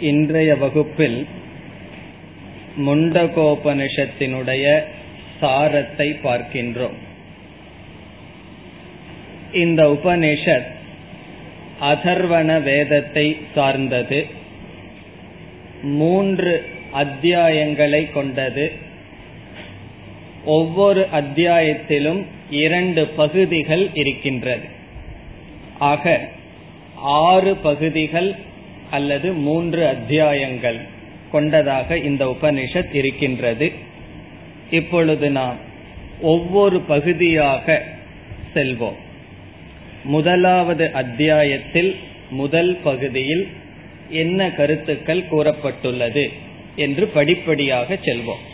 இன்றைய வகுப்பில் முண்டகோபனிஷத்தினுடைய சாரத்தை பார்க்கின்றோம். இந்த உபனிஷத் அதர்வண வேதத்தை சார்ந்தது மூன்று அத்தியாயங்களை கொண்டது ஒவ்வொரு அத்தியாயத்திலும் இரண்டு பகுதிகள் இருக்கின்றது. ஆக ஆறு பகுதிகள் அல்லது மூன்று அத்தியாயங்கள் கொண்டதாக இந்த உபனிஷத் இருக்கின்றது. இப்பொழுது நாம் ஒவ்வொரு பகுதியாக செல்வோம். முதலாவது அத்தியாயத்தில் முதல் பகுதியில் என்ன கருத்துக்கள் கூறப்பட்டுள்ளது என்று படிப்படியாக செல்வோம்.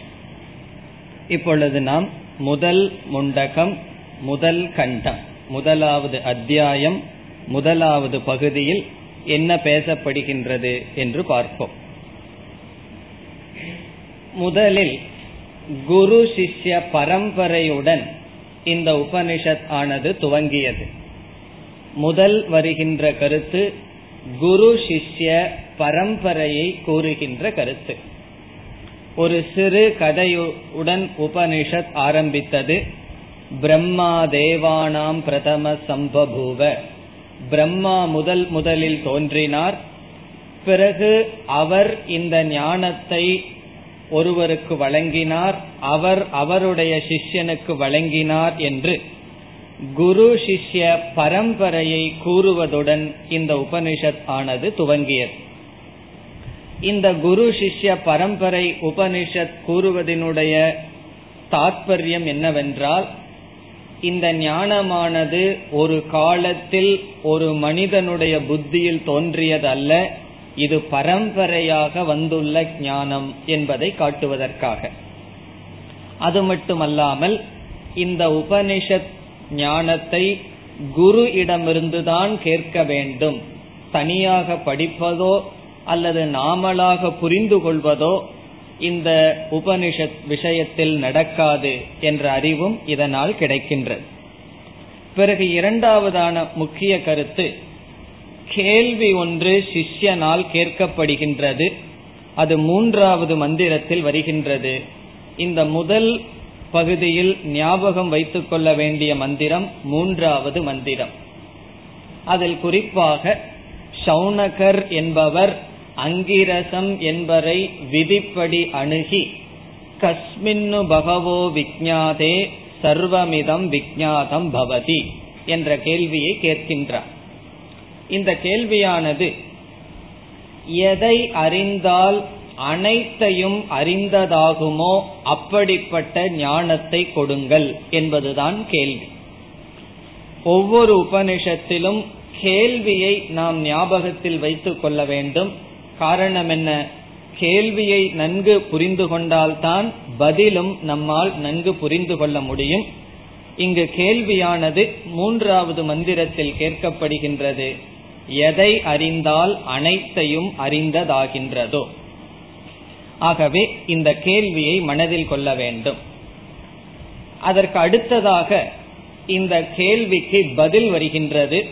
இப்பொழுது நாம் முதல் முண்டகம் முதல் கண்டம் முதலாவது அத்தியாயம் முதலாவது பகுதியில் என்ன பேசப்படுகின்றது என்று பார்ப்போம். முதலில் குரு சிஷ்ய பரம்பரையுடன் இந்த உபனிஷத் ஆனது துவங்கியது. முதல் வருகின்ற கருத்து குரு சிஷ்ய பரம்பரையை கூறுகின்ற கருத்து. ஒரு சிறு கதையுடன் உபனிஷத் ஆரம்பித்தது பிரம்மா தேவானாம் பிரதம சம்பபூவ. பிரம்மா முதல் முதலில் தோன்றினார். பிறகு அவர் இந்த ஞானத்தை ஒருவருக்கு வழங்கினார். அவர் அவருடைய சிஷ்யனுக்கு வழங்கினார் என்று குரு சிஷ்ய பரம்பரையை கூறுவதுடன் இந்த உபனிஷத் ஆனது துவங்கியது. இந்த குரு சிஷ்ய பரம்பரை உபனிஷத் கூறுவதனுடைய தாற்பயம் என்னவென்றால் இந்த ஞானமானது ஒரு காலத்தில் ஒரு மனிதனுடைய புத்தியில் தோன்றியதல்ல. இது பரம்பரையாக வந்துள்ள ஞானம் என்பதை காட்டுவதற்காக. அது மட்டுமல்லாமல் இந்த உபனிஷத் ஞானத்தை குரு இடமிருந்துதான் கேட்க வேண்டும். தனியாக படிப்பதோ அல்லது நாமளாக புரிந்து கொள்வதோ இந்த உபனிஷத் விஷயத்தில் நடக்காது என்ற அறிவும் இதனால் கிடைக்கின்றது. பிறகு இரண்டாவதான முக்கிய கருத்து கேள்வி ஒன்று சிஷ்யனால் கேட்கப்படுகின்றது அது மூன்றாவது மந்திரத்தில் வருகின்றது. இந்த முதல் பகுதியில் ஞாபகம் வைத்துக் கொள்ள வேண்டிய மந்திரம் மூன்றாவது மந்திரம். அதில் குறிப்பாக சௌனகர் என்பவர் அங்கிரசம் என்பதை விதிப்படி அணுகி கஸ்மின்னு பகவோ விஜாதே சர்வமிதம் விஜாதம் பவதி என்ற கேள்வியை கேட்கின்றார். இந்த கேள்வியானது எதை அறிந்தால் அனைத்தையும் அறிந்ததாகுமோ அப்படிப்பட்ட ஞானத்தை கொடுங்கள் என்பதுதான் கேள்வி. ஒவ்வொரு உபனிஷத்திலும் கேள்வியை நாம் ஞாபகத்தில் வைத்துக் கொள்ள வேண்டும். காரணம் என்ன? கேள்வியை நன்கு புரிந்து கொண்டால்தான் பதிலும் நம்மால் நன்கு புரிந்து கொள்ள முடியும். இங்கு கேள்வியானது மூன்றாவது மந்திரத்தில் கேட்கப்படுகின்றது. எதை அறிந்தால் அனைத்தையும் அறிந்ததாகின்றதோ. ஆகவே இந்த கேள்வியை மனதில் கொள்ள வேண்டும். அதற்கு அடுத்ததாக இந்த கேள்விக்கு பதில் வருகின்றது.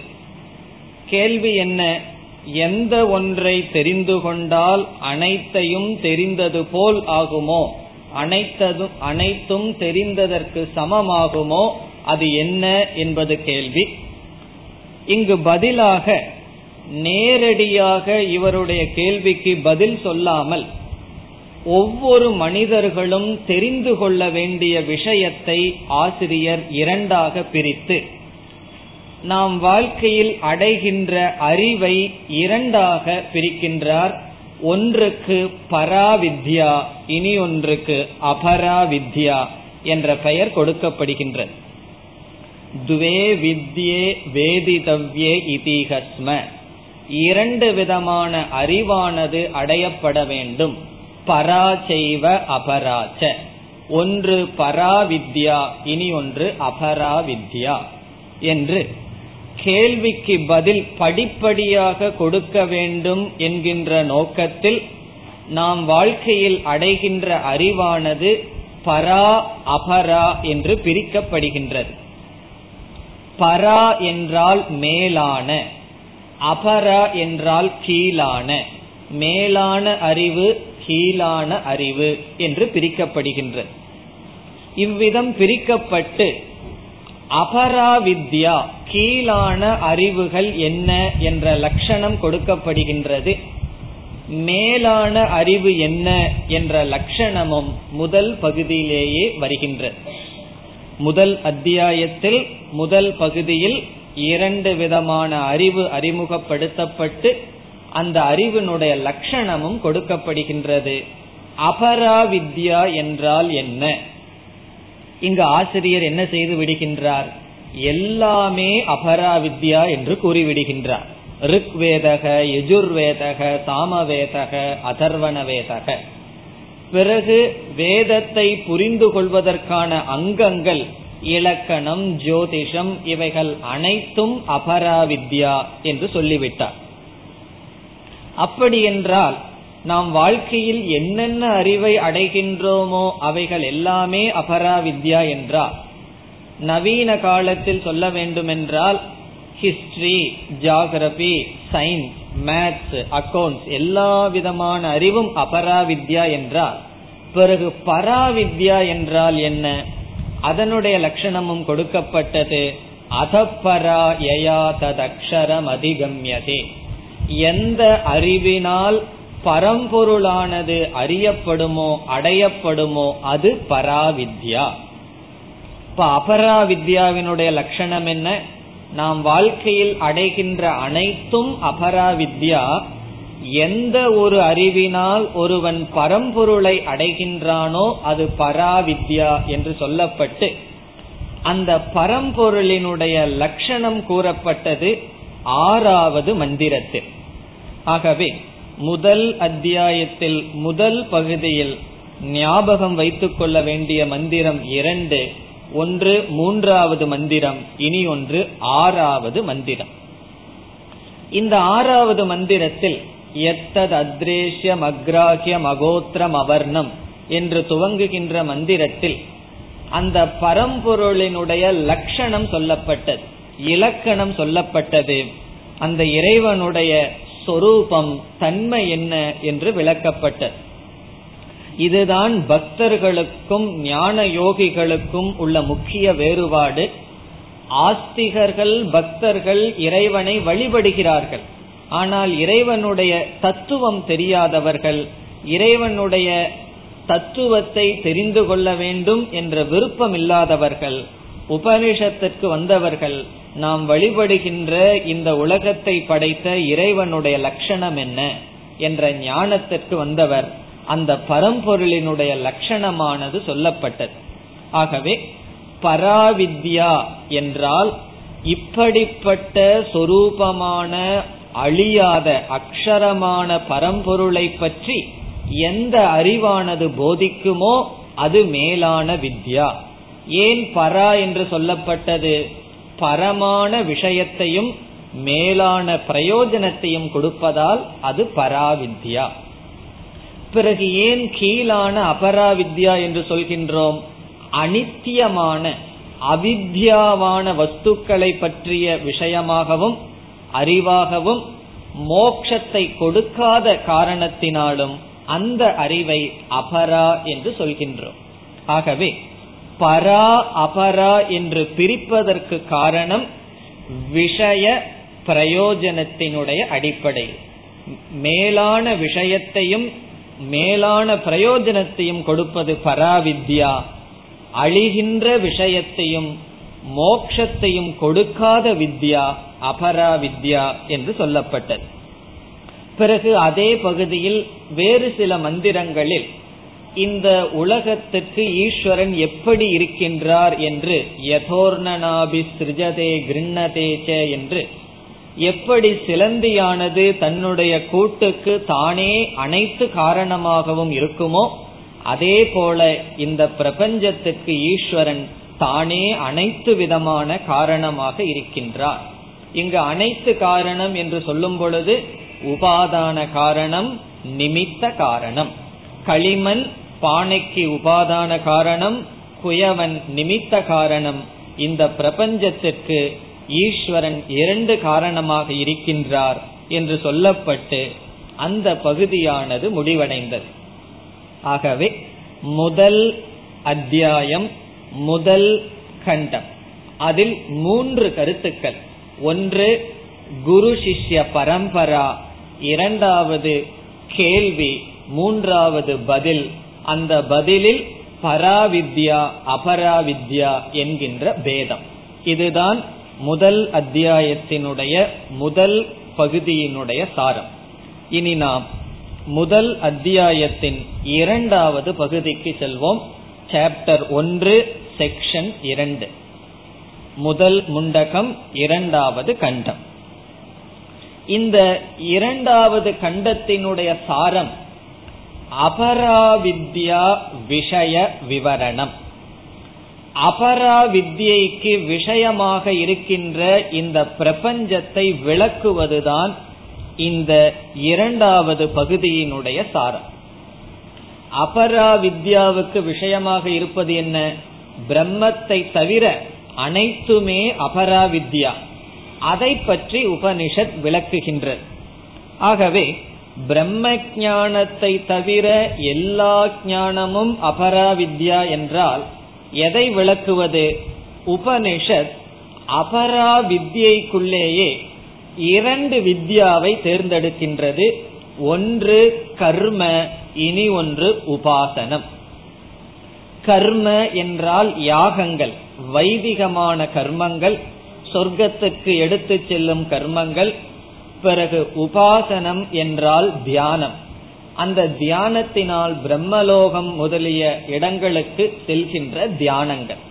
கேள்வி என்ன? எந்த ஒன்றை தெரிந்து கொண்டால் அனைத்தையும் தெரிந்தது போல் ஆகுமோ? அனைத்ததும் அனைத்தும் தெரிந்ததற்கு சமமாகுமோ? அது என்ன என்பது கேள்வி. இங்கு பதிலாக நேரடியாக இவருடைய கேள்விக்கு பதில் சொல்லாமல் ஒவ்வொரு மனிதர்களும் தெரிந்து கொள்ள வேண்டிய விஷயத்தை ஆசிரியர் இரண்டாக பிரித்து நாம் வாழ்க்கையில் அடைகின்ற அறிவை இரண்டாக பிரிக்கின்றார். ஒன்றுக்கு பராவித்யா இனி ஒன்றுக்கு அபராவித்யா என்ற பெயர் கொடுக்கப்படுகின்றது. துவே வித்யே வேதிதவ்யே இதிகஸ்ம இரண்டு விதமான அறிவானது அடையப்பட வேண்டும். பராச்சைவ அபராச்ச. ஒன்று பராவித்யா இனி ஒன்று அபராவித்யா என்று கேள்விக்கு பதில் படிப்படியாக கொடுக்க வேண்டும் என்கின்ற நோக்கத்தில் நாம் வாழ்க்கையில் அடைகின்ற அறிவானது பரா அபரா என்று பிரிக்கப்படுகின்றது. பரா என்றால் மேலான அபரா என்றால் கீழான மேலான அறிவு கீழான அறிவு என்று பிரிக்கப்படுகின்றது. இவ்விதம் பிரிக்கப்பட்டு அபராவித்யா கீழான அறிவுகள் என்ன என்ற லட்சணம் கொடுக்கப்படுகின்றது. மேலான அறிவு என்ன என்ற லட்சணமும் முதல் பகுதியிலேயே வருகின்றது. முதல் அத்தியாயத்தில் முதல் பகுதியில் இரண்டு விதமான அறிவு அறிமுகப்படுத்தப்பட்டு அந்த அறிவினுடைய லட்சணமும் கொடுக்கப்படுகின்றது. அபராவித்யா என்றால் என்ன? இங்கு ஆசிரியர் என்ன செய்து விடுகின்றார்? எல்லாமே அபராவித்யா என்று கூறிவிடுகின்றார். ரிக் வேதக யஜுர்வேதக சாமவேதக அதர்வன வேதக பிறகு வேதத்தை புரிந்து கொள்வதற்கான அங்கங்கள் இலக்கணம் ஜோதிஷம் இவைகள் அனைத்தும் அபராவித்யா என்று சொல்லிவிட்டார். அப்படி என்றால் நாம் வாழ்க்கையில் என்னென்ன அறிவை அடைகின்றோமோ அவைகள் எல்லாமே அபராவித்யா என்றால் நவீன காலத்தில் சொல்ல வேண்டுமென்றால் history geography science maths accounts எல்லா விதமான அறிவும் அபராவித்யா என்றால் பிறகு பராவித்யா என்றால் என்ன? அதனுடைய லட்சணமும் கொடுக்கப்பட்டது அதப்பரா யயா ததக்ஷரம் அதிகம்யதே எந்த அறிவினால் பரம்பொருளானது அறியப்படுமோ அடையப்படுமோ அது பராவித்யா. இப்ப அபராவித்யாவினுடைய லட்சணம் என்ன? நாம் வாழ்க்கையில் அடைகின்ற அனைத்தும் அபராவித்யா. எந்த ஒரு அறிவினால் ஒருவன் பரம்பொருளை அடைகின்றானோ அது பராவித்யா என்று சொல்லப்பட்டு அந்த பரம்பொருளினுடைய லட்சணம் கூறப்பட்டது ஆறாவது மந்திரத்தில். ஆகவே முதல் அத்தியாயத்தில் முதல் பகுதியில் ஞாபகம் வைத்துக் கொள்ள வேண்டிய மந்திரம் இரண்டு ஒன்று மூன்றாவது மந்திரம் இனி ஒன்று ஆறாவது மந்திரம். இந்த ஆறாவது மந்திரத்தில் எத்தது அத்ரேஷ்யம் அக்ராஹியம் அகோத்திரம் அவர்ணம் என்று துவங்குகின்ற மந்திரத்தில் அந்த பரம்பொருளினுடைய லட்சணம் சொல்லப்பட்டது இலக்கணம் சொல்லப்பட்டது. அந்த இறைவனுடைய சொரூபம் தன்மை என்ன என்று விளக்கப்பட்டது. இதுதான் பக்தர்களுக்கும் ஞான யோகிகளுக்கும் உள்ள முக்கிய வேறுபாடு. ஆஸ்திகர்கள் பக்தர்கள் இறைவனை வழிபடுகிறார்கள். ஆனால் இறைவனுடைய தத்துவம் தெரியாதவர்கள் இறைவனுடைய தத்துவத்தை தெரிந்து கொள்ள வேண்டும் என்ற விருப்பம் இல்லாதவர்கள் உபனிஷத்திற்கு வந்தவர்கள் நாம் வழிபடுகின்ற இந்த உலகத்தை படைத்த இறைவனுடைய லட்சணம் என்ன என்ற ஞானத்திற்கு வந்தவர் அந்த பரம்பொருளினுடைய லட்சணமானது சொல்லப்பட்டது. ஆகவே பராவித்யா என்றால் இப்படிப்பட்ட சொரூபமான அழியாத அக்ஷரமான பரம்பொருளை பற்றி எந்த அறிவானது போதிக்குமோ அது மேலான வித்யா. ஏன் பரா என்று சொல்லப்பட்டது? பரமான விஷயத்தையும் மேலான பிரயோஜனத்தையும் கொடுப்பதால் அது பராவித்யா. பிறகு ஏன் கீழான அபராவித்யா என்று சொல்கின்றோம்? அனித்தியமான அவித்யாவான வஸ்துக்களை பற்றிய விஷயமாகவும் அறிவாகவும் மோக்ஷத்தை கொடுக்காத காரணத்தினாலும் அந்த அறிவை அபரா என்று சொல்கின்றோம். ஆகவே பரா அபரா என்று பிரிப்பதற்கு காரணம் விஷய பிரயோஜனத்தினுடைய அடிப்படை. மேலான விஷயத்தையும் மேலான பிரயோஜனத்தையும் கொடுப்பது பராவித்யா. அழிகின்ற விஷயத்தையும் மோக்ஷத்தையும் கொடுக்காத வித்யா அபரா வித்யா என்று சொல்லப்பட்டது. பிறகு அதே பகுதியில் வேறு சில மந்திரங்களில் இந்த உலகத்துக்கு ஈஸ்வரன் எப்படி இருக்கின்றார் என்று யதோர்ணனாபி சிருஜதே கிருண்ணதேச்ச என்று எப்படி சிலந்தியானது தன்னுடைய கூட்டுக்கு தானே அனைத்து காரணமாகவும் இருக்குமோ அதே போல இந்த பிரபஞ்சத்துக்கு ஈஸ்வரன் தானே அனைத்து விதமான காரணமாக இருக்கின்றார். இங்கு அனைத்து காரணம் என்று சொல்லும் பொழுது உபாதான காரணம் நிமித்த காரணம். களிமண் பானைக்கு உபாதான காரணம் குயவன் நிமித்த காரணம். இந்த பிரபஞ்சத்திற்கு ஈஸ்வரன் இரண்டு காரணமாக இருக்கின்றார் என்று சொல்லப்பட்டு அந்த பகுதியானது முடிவடைந்தது. ஆகவே முதல் அத்தியாயம் முதல் கண்டம். அதில் மூன்று கருத்துக்கள். ஒன்று குரு சிஷ்ய பரம்பரா. இரண்டாவது கேள்வி மூன்றாவது பதில் அந்த பதிலில் பராவித்யா அபராவித்யா என்கின்ற பேதம். இதுதான் முதல் அத்தியாயத்தினுடைய முதல் பகுதியினுடைய சாரம். இனி நாம் முதல் அத்தியாயத்தின் இரண்டாவது பகுதிக்கு செல்வோம். சாப்டர் ஒன்று செக்ஷன் இரண்டு. முதல் முண்டகம் இரண்டாவது கண்டம். இந்த இரண்டாவது கண்டத்தினுடைய சாரம் அபராவித்யா விஷய விவரணம். அபராவித்யைக்கு விஷயமாக இருக்கின்ற இந்த பிரபஞ்சத்தை விளக்குவதுதான் இந்த இரண்டாவது பகுதியினுடைய சாரம். அபராவித்யாவுக்கு விஷயமாக இருப்பது என்ன? பிரம்மத்தை தவிர அனைத்துமே அபராவித்யா. அதை பற்றி உபனிஷத் விளக்குகின்றது. ஆகவே பிரம்ம ஞானத்தை தவிர எல்லா ஞானமும் அபராவித்யா என்றால் எதை விளக்குவது? உபனிஷத் அபரா வித்யைக்குள்ளேயே இரண்டு வித்யாவை தேர்ந்தெடுக்கின்றது. ஒன்று கர்ம இனி ஒன்று உபாசனம். கர்ம என்றால் யாகங்கள் வைதிகமான கர்மங்கள் சொர்க்கத்துக்கு எடுத்து செல்லும் கர்மங்கள் பிறகு உபாசனம் என்றால் தியானம். அந்த தியானத்தினால் பிரம்மலோகம் முதலிய இடங்களுக்கு செல்கின்ற தியானங்கள்.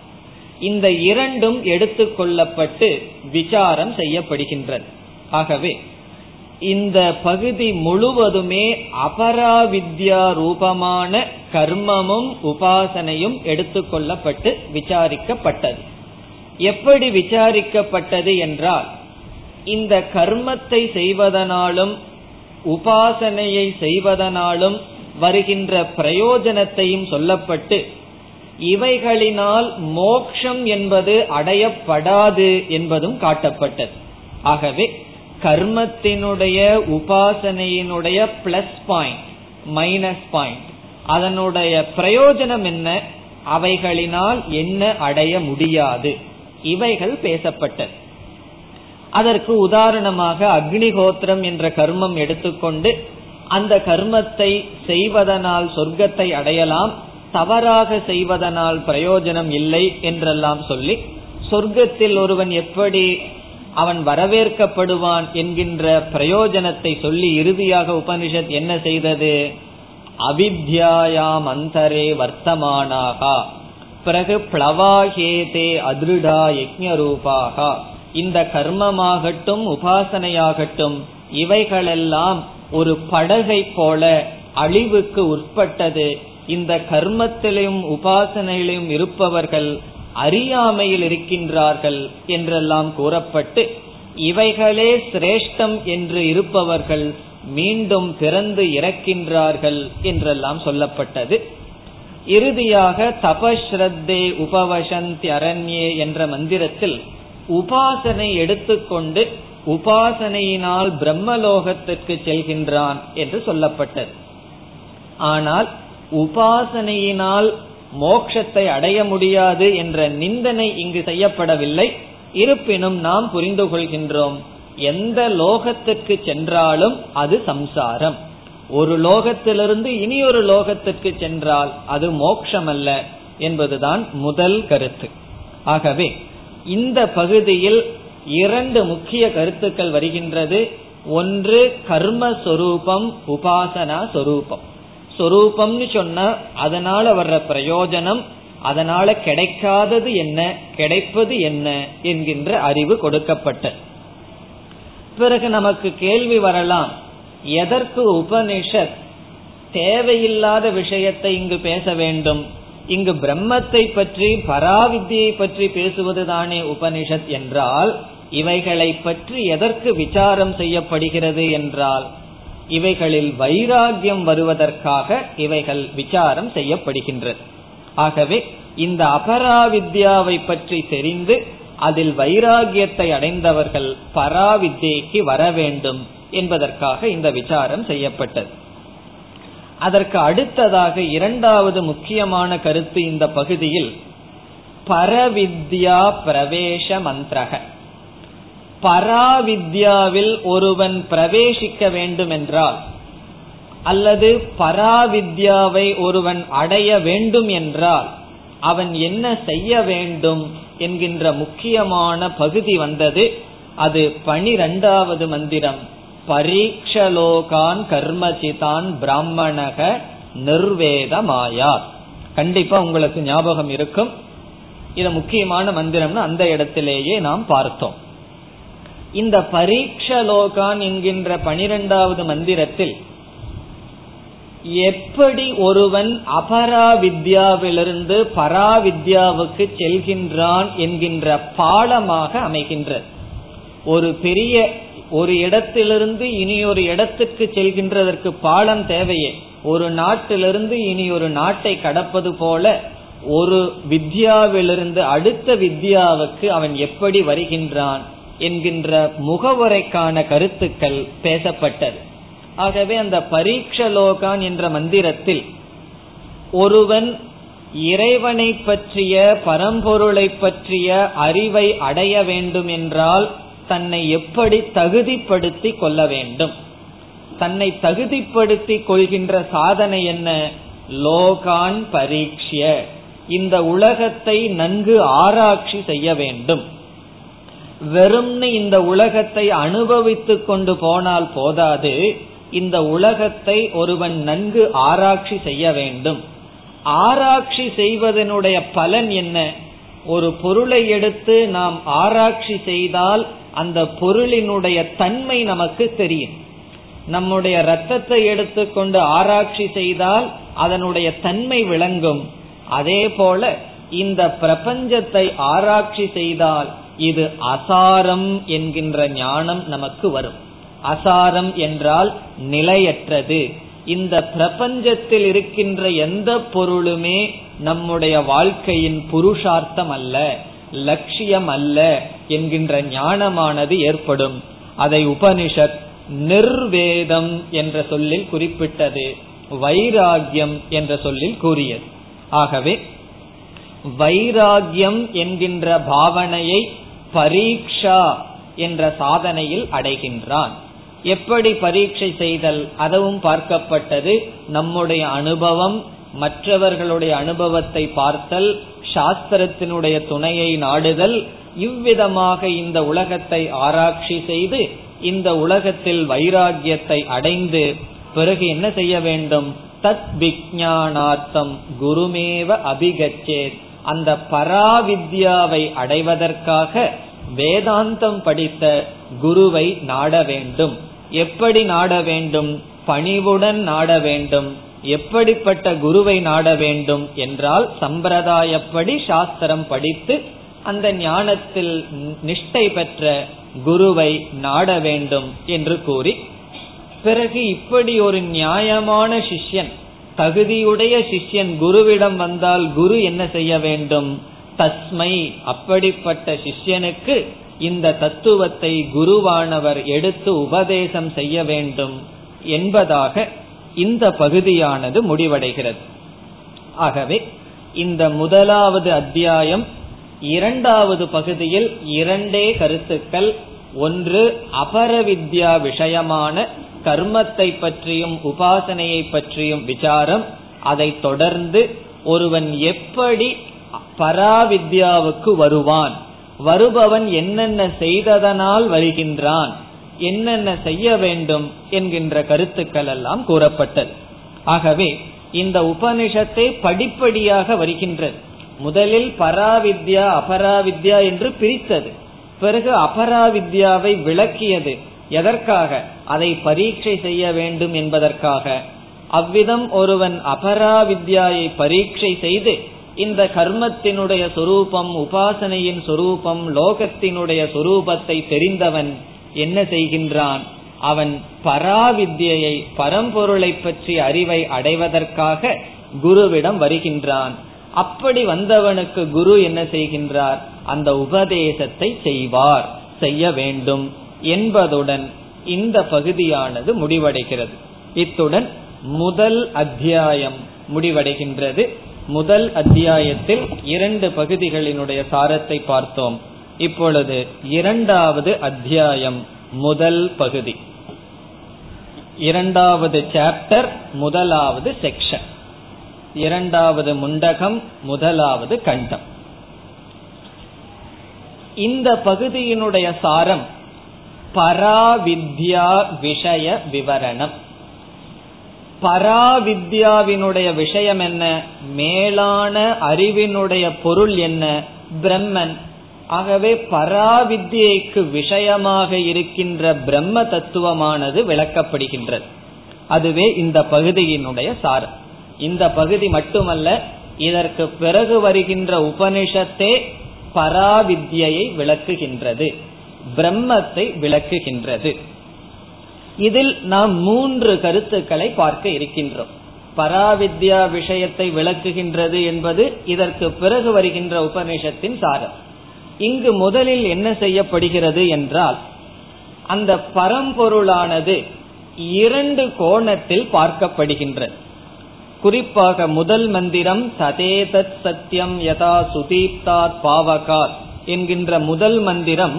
இந்த இரண்டும் எடுத்துக்கொள்ளப்பட்டு விசாரம் செய்யப்படுகின்றது ஆகவே இந்த பகுதி முழுவதுமே அபராவித்யா ரூபமான கர்மமும் உபாசனையும் எடுத்துக்கொள்ளப்பட்டு விசாரிக்கப்பட்டது. எப்படி விசாரிக்கப்பட்டது என்றால் இந்த கர்மத்தை செய்வதனாலும் உபாசனையை செய்வதனாலும் வருகின்ற பிரயோஜனத்தையும் சொல்லப்பட்டு இவைகளினால் மோக்ஷம் என்பது அடையப்படாது என்பதும் காட்டப்பட்டது. ஆகவே கர்மத்தினுடைய உபாசனையினுடைய பிளஸ் பாயிண்ட் மைனஸ் பாயிண்ட் அதனுடைய பிரயோஜனம் என்ன? அவைகளினால் என்ன அடைய முடியாது? இவைகள் பேசப்பட்டது. அதற்கு உதாரணமாக அக்னிஹோத்திரம் என்ற கர்மம் எடுத்துக்கொண்டு அந்த கர்மத்தை செய்வதனால் சொர்க்கத்தை அடையலாம் தவறாக செய்வதனால் பிரயோஜனம் இல்லை என்றெல்லாம் சொல்லி சொர்க்கத்தில் ஒருவன் எப்படி அவன் வரவேற்கப்படுவான் என்கின்ற பிரயோஜனத்தை சொல்லி இறுதியாக உபனிஷத் என்ன செய்தது? அவித்யாயாம் அந்தரே வர்த்தமானாகா பிறகு பிளவாகேதே அதிருடா யஜ்ஞரூபாக. இந்த கர்மமாகட்டும் உபாசனையாகட்டும் இவைகளெல்லாம் ஒரு படகை போல அழிவுக்கு உட்பட்டது. இந்த கர்மத்திலும் உபாசனையிலும் இருப்பவர்கள் அறியாமையில் இருக்கின்றார்கள் என்றெல்லாம் கூறப்பட்டு இவைகளே சிரேஷ்டம் என்று இருப்பவர்கள் மீண்டும் பிறந்து இறக்கின்றார்கள் என்றெல்லாம் சொல்லப்பட்டது. இறுதியாக தபஸ்ரத்தே உபவசந்தி அரண்யே என்ற மந்திரத்தில் உபாசனை எடுத்துக்கொண்டு உபாசனையினால் பிரம்மலோகத்திற்கு செல்கின்றான் என்று சொல்லப்பட்டது. ஆனால் உபாசனையினால் மோக்ஷத்தை அடைய முடியாது என்ற நிந்தனை இங்கு செய்யப்படவில்லை. இருப்பினும் நாம் புரிந்து கொள்கின்றோம் எந்த லோகத்திற்கு சென்றாலும் அது சம்சாரம். ஒரு லோகத்திலிருந்து இனி ஒரு லோகத்திற்கு சென்றால் அது மோக்ஷம் அல்ல என்பதுதான் முதல் கருத்து. ஆகவே இந்த பகுதியில் இரண்டு முக்கிய கருத்துக்கள் வருகின்றது. ஒன்று கர்மஸ்வரூபம் உபாசனா சொரூபம். சொரூபம்னு சொன்னா அதனால வர்ற பிரயோஜனம் அதனால கிடைக்காதது என்ன கிடைப்பது என்ன என்கின்ற அறிவு கொடுக்கப்பட்டது. பிறகு நமக்கு கேள்வி வரலாம் எதற்கு உபனிஷத் தேவையில்லாத விஷயத்தை இங்கு பேச வேண்டும்? இங்கு பிரம்மத்தை பற்றி பராவித்தியை பற்றி பேசுவது தானே உபனிஷத் என்றால் இவைகளை பற்றி எதற்கு விசாரம் செய்யப்படுகிறது என்றால் இவைகளில் வைராகியம் வருவதற்காக இவைகள் விசாரம் செய்யப்படுகின்றது. ஆகவே இந்த அபராவித்யாவை பற்றி தெரிந்து அதில் வைராகியத்தை அடைந்தவர்கள் பராவித்யைக்கு வர வேண்டும் என்பதற்காக இந்த விசாரம் செய்யப்பட்டது. அதற்கு அடுத்ததாக இரண்டாவது முக்கியமான கருத்து இந்த பகுதியில் பரவித்யா பிரவேச மந்திரக. பராவித்யாவில் ஒருவன் பிரவேசிக்க வேண்டும் என்றால் அல்லது பராவித்யாவை ஒருவன் அடைய வேண்டும் என்றால் அவன் என்ன செய்ய வேண்டும் என்கின்ற முக்கியமான பகுதி வந்தது. அது பனிரெண்டாவது மந்திரம். பரீட்சலோகான் கர்மசிதான் பிராமணக நிர்வேதமாயா. கண்டிப்பா உங்களுக்கு ஞாபகம் இருக்கும். இது முக்கியமான மந்திரம்னு அந்த இடத்திலேயே நாம் பார்த்தோம். இந்த பரீட்சலோகான் என்கின்ற பனிரெண்டாவது மந்திரத்தில் எப்படி ஒருவன் அபராவித்யாவிலிருந்து பராவித்யாவுக்கு செல்கின்றான் என்கின்ற பாலமாக அமைகின்றது. ஒரு பெரிய ஒரு இடத்திலிருந்து இனி ஒரு இடத்துக்கு செல்கின்றதற்கு பாலம் தேவையே. ஒரு நாட்டிலிருந்து இனி ஒரு நாட்டை கடப்பது போல ஒரு வித்யாவிலிருந்து அடுத்த வித்யாவுக்கு அவன் எப்படி வருகின்றான் என்கின்ற முகவுரைக்கான கருத்துக்கள் பேசப்பட்டது. ஆகவே அந்த பரீட்சலோகான் என்ற மந்திரத்தில் ஒருவன் இறைவனை பற்றிய பரம்பொருளை பற்றிய அறிவை அடைய வேண்டும் என்றால் தன்னை எப்படி தகுதிப்படுத்தி கொள்ள வேண்டும்? தன்னை தகுதிப்படுத்தி கொள்கின்ற சாதனை என்ன? லோகான் பரீட்சிய இந்த உலகத்தை நன்கு ஆராய்ச்சி செய்ய வேண்டும். வெறும்னு இந்த உலகத்தை அனுபவித்துக் கொண்டு போனால் போதாது. இந்த உலகத்தை ஒருவன் நன்கு ஆராய்ச்சி செய்ய வேண்டும். ஆராய்ச்சி செய்வதனுடைய பலன் என்ன? ஒரு பொருளை எடுத்து நாம் ஆராய்ச்சி செய்தால் அந்த பொருளினுடைய தன்மை நமக்கு தெரியும். நம்முடைய ரத்தத்தை எடுத்துக்கொண்டு ஆராய்ச்சி செய்தால் அதனுடைய தன்மை விளங்கும். அதே போல இந்த பிரபஞ்சத்தை ஆராய்ச்சி செய்தால் இது அசாரம் என்கின்ற ஞானம் நமக்கு வரும். அசாரம் என்றால் நிலையற்றது. இந்த பிரபஞ்சத்தில் இருக்கின்ற எந்த பொருளுமே நம்முடைய வாழ்க்கையின் புருஷார்த்தம் அல்ல. லட்சியம் அல்ல என்கின்ற ஞானமானது ஏற்படும். அதை உபனிஷத் நிர்வேதம் என்ற சொல்லில் குறிப்பிட்டது. வைராகியம் என்ற சொல்லில் கூறியது. ஆகவே வைராகியம் என்கின்ற பாவனையை பரீட்சா என்ற சாதனையில் அடைகின்றான். எப்படி பரீட்சை செய்தல் அதுவும் பார்க்கப்பட்டது. நம்முடைய அனுபவம் மற்றவர்களுடைய அனுபவத்தை பார்த்தல் சாஸ்திரத்தினுடைய துணையை நாடுதல் இவ்விதமாக இந்த உலகத்தை ஆராய்ச்சி செய்து இந்த உலகத்தில் வைராகியத்தை அடைந்து பிறகு என்ன செய்ய வேண்டும்? தத் விஜானார்த்தம் குருமேவ அபிகச்சேத். அந்த பராவித்யாவை அடைவதற்காக வேதாந்தம் படித்த குருவை நாட வேண்டும். எப்படி நாட வேண்டும்? பணிவுடன் நாட வேண்டும். எப்படிப்பட்ட குருவை நாட வேண்டும் என்றால் சம்பிரதாயப்படி சாஸ்திரம் படித்து அந்த ஞானத்தில் நிஷ்டை பெற்ற குருவை நாட வேண்டும் என்று கூறி பிறகு இப்படி ஒரு நியாயமான சிஷ்யன் தகுதியுடைய சிஷ்யன் குருவிடம் வந்தால் குரு என்ன செய்ய வேண்டும்? தஸ்மை அப்படிப்பட்ட சிஷ்யனுக்கு இந்த தத்துவத்தை குருவானவர் எடுத்து உபதேசம் செய்ய வேண்டும் என்பதாக இந்த பகுதியானது முடிவடைகிறது. ஆகவே இந்த முதலாவது அத்தியாயம் இரண்டாவது பகுதியில் இரண்டே கருத்துக்கள் ஒன்று அபரவித்யா விஷயமான கர்மத்தை பற்றியும் உபாசனையை பற்றியும் விசாரம் அதை தொடர்ந்து ஒருவன் எப்படி பராவித்யாவுக்கு வருவான் வருபவன் என்னென்ன செய்ததனால் வருகின்றான் என்னென்ன செய்ய வேண்டும் என்கின்ற கருத்துக்கள் எல்லாம் கூறப்பட்டது. ஆகவே இந்த உபனிஷத்தை படிப்படியாக வருகின்றது. முதலில் பராவித்யா அபராவித்யா என்று பிரித்தது. பிறகு அபராவித்யாவை விளக்கியது. எதற்காக? அதை பரீட்சை செய்ய வேண்டும் என்பதற்காக. அவ்விதம் ஒருவன் அபராவித்யாயை பரீட்சை செய்து இந்த கர்மத்தினுடைய சொரூபம் உபாசனையின் சொரூபம் லோகத்தினுடைய சொரூபத்தை தெரிந்தவன் என்ன செய்கின்றான்? அவன் பராவித்யை பரம்பொருளை பற்றி அறிவை அடைவதற்காக குருவிடம் வருகின்றான். அப்படி வந்தவனுக்கு குரு என்ன செய்கின்றார்? அந்த உபதேசத்தை செய்வார் செய்ய வேண்டும் என்பதுடன் இந்த பகுதியானது முடிவடைகிறது. இத்துடன் முதல் அத்தியாயம் முடிவடைகின்றது. முதல் அத்தியாயத்தில் இரண்டு பகுதிகளினுடைய சாரத்தை பார்த்தோம். இப்பொழுது இரண்டாவது அத்தியாயம் முதல் பகுதி. இரண்டாவது சாப்டர் முதலாவது செக்ஷன் இரண்டாவது முண்டகம் முதலாவது கண்டம். இந்த பகுதியினுடைய சாரம் பராவித்யா விஷய விவரணம். பராவித்யாவினுடைய விஷயம் என்ன? மேலான அறிவினுடைய பொருள் என்ன? பிரம்மன் ஆகவே பராவித்யைக்கு விஷயமாக இருக்கின்ற பிரம்ம தத்துவமானது விளக்கப்படுகின்றது. அதுவே இந்த பகுதியினுடைய சாரம். இந்த பகுதி மட்டுமல்ல இதற்கு பிறகு வருகின்ற உபனிஷத்தே பராவித்யை விளக்குகின்றது. பிரம்மத்தை விளக்குகின்றது. இதில் நாம் மூன்று கருத்துக்களை பார்க்க இருக்கின்றோம். பராவித்யா விஷயத்தை விளக்குகின்றது என்பது இதற்கு பிறகு வருகின்ற உபநிஷத்தின் சாரம். இங்கு முதலில் என்ன செய்யப்படுகிறது என்றால் அந்த பரம்பொருளானது இரண்டு கோணத்தில் பார்க்கப்படுகின்றது. குறிப்பாக முதல் மந்திரம் ததேதத் சத்தியம் யதா சுதீப்தாத் பாவகார் என்கின்ற முதல் மந்திரம்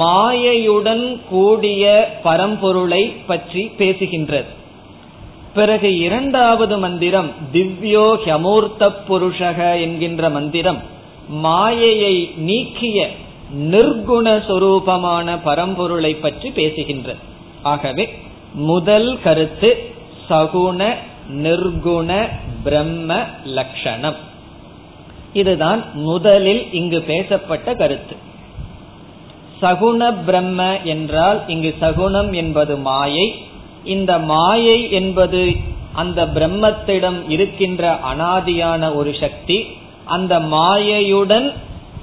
மாயையுடன் கூடிய பரம்பொருளை பற்றி பேசுகின்றது. பிறகு இரண்டாவது மந்திரம் திவ்யோ ஹமூர்த்த புருஷக என்கின்ற மந்திரம் மாயையை நீக்கிய நிர்குண சொரூபமான பரம்பொருளை பற்றி பேசுகின்றது. ஆகவே முதல் கருத்து சகுண நிர்குண பிரம்ம லட்சணம் இதுதான் முதலில் இங்கு பேசப்பட்ட கருத்து. சகுண பிரம்ம என்றால் இங்கு சகுணம் என்பது மாயை. இந்த மாயை என்பது அந்த பிரம்மத்திடம் இருக்கின்ற அனாதியான ஒரு சக்தி. அந்த மாயையுடன்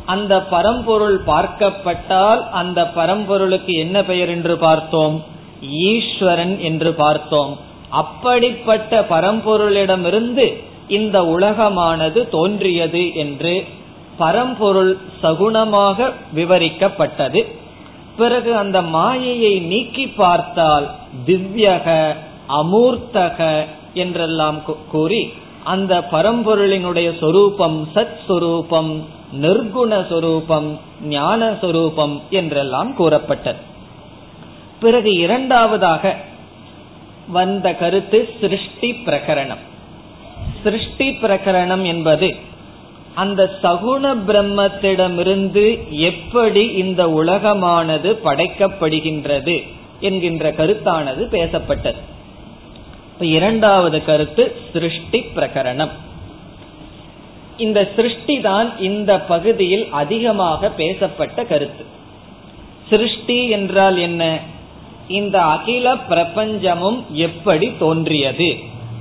அந்த பரம்பொருள் பார்க்கப்பட்டால் அந்த பரம்பொருளுக்கு என்ன பெயர் என்று பார்த்தோம்? ஈஸ்வரன் என்று பார்த்தோம். அப்படிப்பட்ட பரம்பொருளிடமிருந்து இந்த உலகமானது தோன்றியது என்று பரம்பொருள் சகுணமாக விவரிக்கப்பட்டது. பிறகு அந்த மாயையை நீக்கி பார்த்தால் திவ்யக அமூர்த்தக என்றெல்லாம் கூறி அந்த பரம்பொருளினுடைய சொரூபம் சத் சொரூபம் நிர்குண சொரூபம் ஞான சொரூபம் என்றெல்லாம் கூறப்பட்டது. பிறகு இரண்டாவதாக வந்த கருத்து சிருஷ்டி பிரகரணம். சிருஷ்டி பிரகரணம் என்பது அந்த சகுண பிரம்மத்திடமிருந்து எப்படி இந்த உலகமானது படைக்கப்படுகின்றது என்கின்ற கருத்தானது பேசப்பட்டது. இரண்டாவது கருத்து சிருஷ்டி பிரகரணம். இந்த சிருஷ்டி தான் இந்த பகுதியில் அதிகமாக பேசப்பட்ட கருத்து. சிருஷ்டி என்றால் என்ன? இந்த அகில பிரபஞ்சமும் எப்படி தோன்றியது?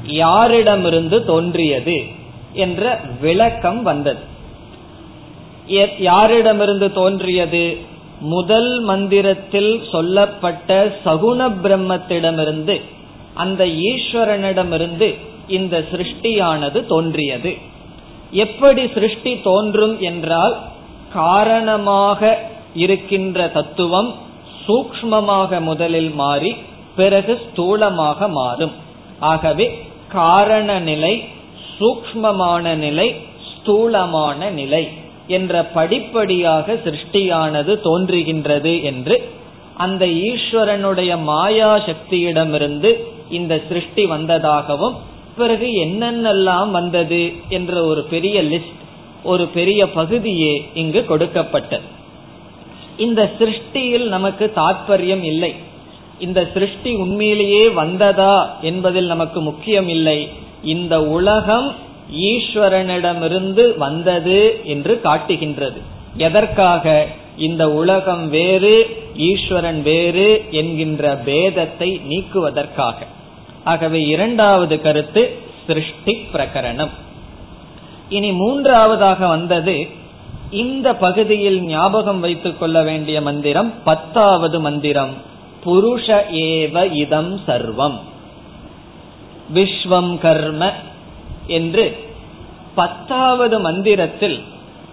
யாரிடமிருந்து தோன்றியது? என்ற விளக்கம் வந்தது. யாரிடமிருந்து தோன்றியது? முதல் மந்திரத்தில் சொல்லப்பட்ட சகுண பிரம்மத்திடமிருந்து. அந்த ஈஸ்வரனிடமிருந்து இந்த சிருஷ்டியானது தோன்றியது. எப்படி சிருஷ்டி தோன்றும் என்றால் காரணமாக இருக்கின்ற தத்துவம் சூக்மமாக முதலில் மாறி பிறகு ஸ்தூலமாக மாறும். ஆகவே காரண நிலை சூக்மமான நிலை ஸ்தூலமான நிலை என்ற படிப்படியாக சிருஷ்டியானது தோன்றுகின்றது என்று அந்த ஈஸ்வரனுடைய மாயா சக்தியிடமிருந்து இந்த சிருஷ்டி வந்ததாகவும் பிறகு என்னென்னலாம் வந்தது என்ற ஒரு பெரிய லிஸ்ட் ஒரு பெரிய பகுதியே இங்கு கொடுக்கப்பட்டது. இந்த சிருஷ்டியில் நமக்கு தாற்பயம் இல்லை. இந்த சிருஷ்டி உண்மையிலேயே வந்ததா என்பதில் நமக்கு முக்கியம் இல்லை. இந்த உலகம் ஈஸ்வரனிடமிருந்து வந்தது என்று காட்டுகின்றது. எதற்காக? இந்த உலகம் வேறு ஈஸ்வரன் வேறு என்கின்ற பேதத்தை நீக்குவதற்காக. ஆகவே இரண்டாவது கருத்து சிருஷ்டி பிரகரணம். இனி மூன்றாவதாக வந்தது இந்த பகுதியில் ஞாபகம் வைத்துக் கொள்ள வேண்டிய மந்திரம் பத்தாவது மந்திரம். புருஷ ஏவ இதம் சர்வம். விஸ்வம் கர்ம என்று பத்தாவது மந்திரத்தில்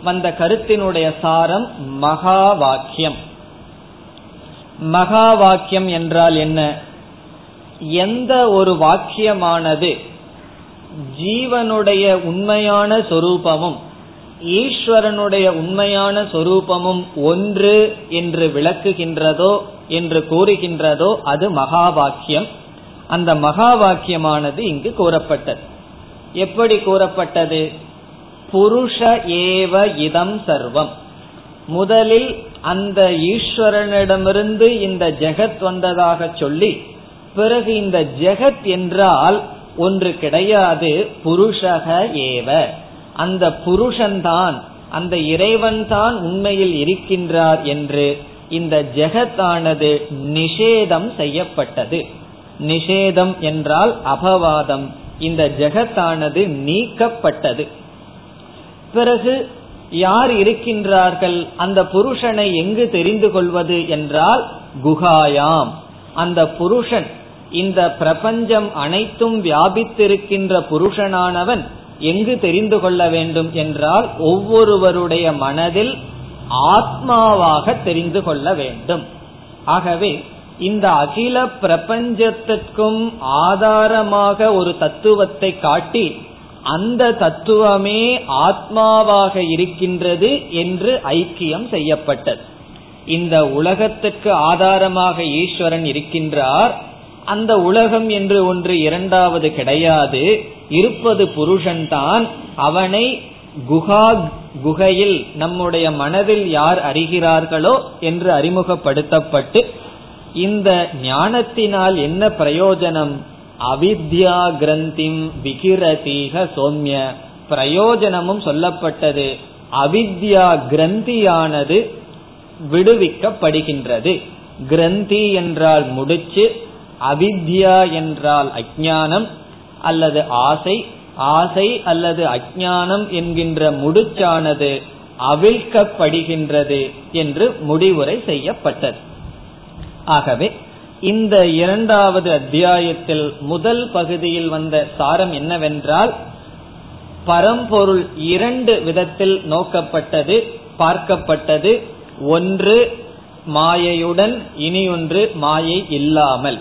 வந்த கருத்தினுடைய சாரம் மகா வாக்கியம் மகா வாக்கியம் என்றால் என்ன? எந்த ஒரு வாக்கியமானது ஜீவனுடைய உண்மையான சொரூபமும் ஈஸ்வரனுடைய உண்மையான சொரூபமும் ஒன்று என்று விளக்குகின்றதோ என்று கூறுகின்றதோ அது மகா வாக்கியம் அந்த மகா வாக்கியமானது இங்கு கூறப்பட்டது. எப்படி கூறப்பட்டது? புருஷ ஏவ இதம் சர்வம். முதலில் அந்த ஈஸ்வரனிடமிருந்து இந்த ஜெகத் வந்ததாக சொல்லி பிறகு இந்த ஜெகத் என்றால் ஒன்று கிடையாது புருஷக ஏவ. அந்த புருஷன்தான் அந்த இறைவன் தான் உண்மையில் இருக்கின்றார் என்று இந்த ஜெகத்தானது நிஷேதம் செய்யப்பட்டது. நிஷேதம் என்றால் அபவாதம். இந்த ஜெகத்தானது நீக்கப்பட்டது. பிறகு யார் இருக்கின்றார்கள்? அந்த புருஷனை எங்கு தெரிந்து கொள்வது என்றால் குகாயாம் அந்த புருஷன் இந்த பிரபஞ்சம் அனைத்தும் வியாபித்திருக்கின்ற புருஷனானவன் எங்கு தெரிந்து கொள்ள வேண்டும் என்றால் ஒவ்வொருவருடைய மனதில் ஆத்மாவாக தெரிந்து கொள்ள வேண்டும். ஆகவே இந்த அகில பிரபஞ்சத்திற்கும் ஆதாரமாக ஒரு தத்துவத்தை காட்டி அந்த தத்துவமே ஆத்மாவாக இருக்கின்றது என்று ஐக்கியம் செய்யப்பட்டது. இந்த உலகத்துக்கு ஆதாரமாக ஈஸ்வரன் இருக்கின்றார். அந்த உலகம் என்று ஒன்று இரண்டாவது கிடையாது. இருப்பது புருஷன்தான். அவனை குஹா குகையில் நம்முடைய மனதில் யார் அறிகிறார்களோ என்று அறிமுகப்படுத்தப்பட்டு இந்த ஞானத்தினால் என்ன பிரயோஜனம்? அவித்யா கிரந்திம் விகிரதீக சோம்ய. பிரயோஜனமும் சொல்லப்பட்டது. அவித்யா கிரந்தியானது விடுவிக்கப்படுகின்றது. கிரந்தி என்றால் முடிச்சு அவித்யா என்றால் அஜானம் அல்லது ஆசை ஆசை அல்லது அஜானம் என்கின்ற முடிச்சானது அவிழ்க்கப்படுகின்றது என்று முடிவுரை செய்யப்பட்டது. ஆகவே இந்த இரண்டாவது அத்தியாயத்தில் முதல் பகுதியில் வந்த சாரம் என்னவென்றால் பரம்பொருள் இரண்டு விதத்தில் நோக்கப்பட்டது பார்க்கப்பட்டது ஒன்று மாயையுடன் இனியொன்று மாயை இல்லாமல்.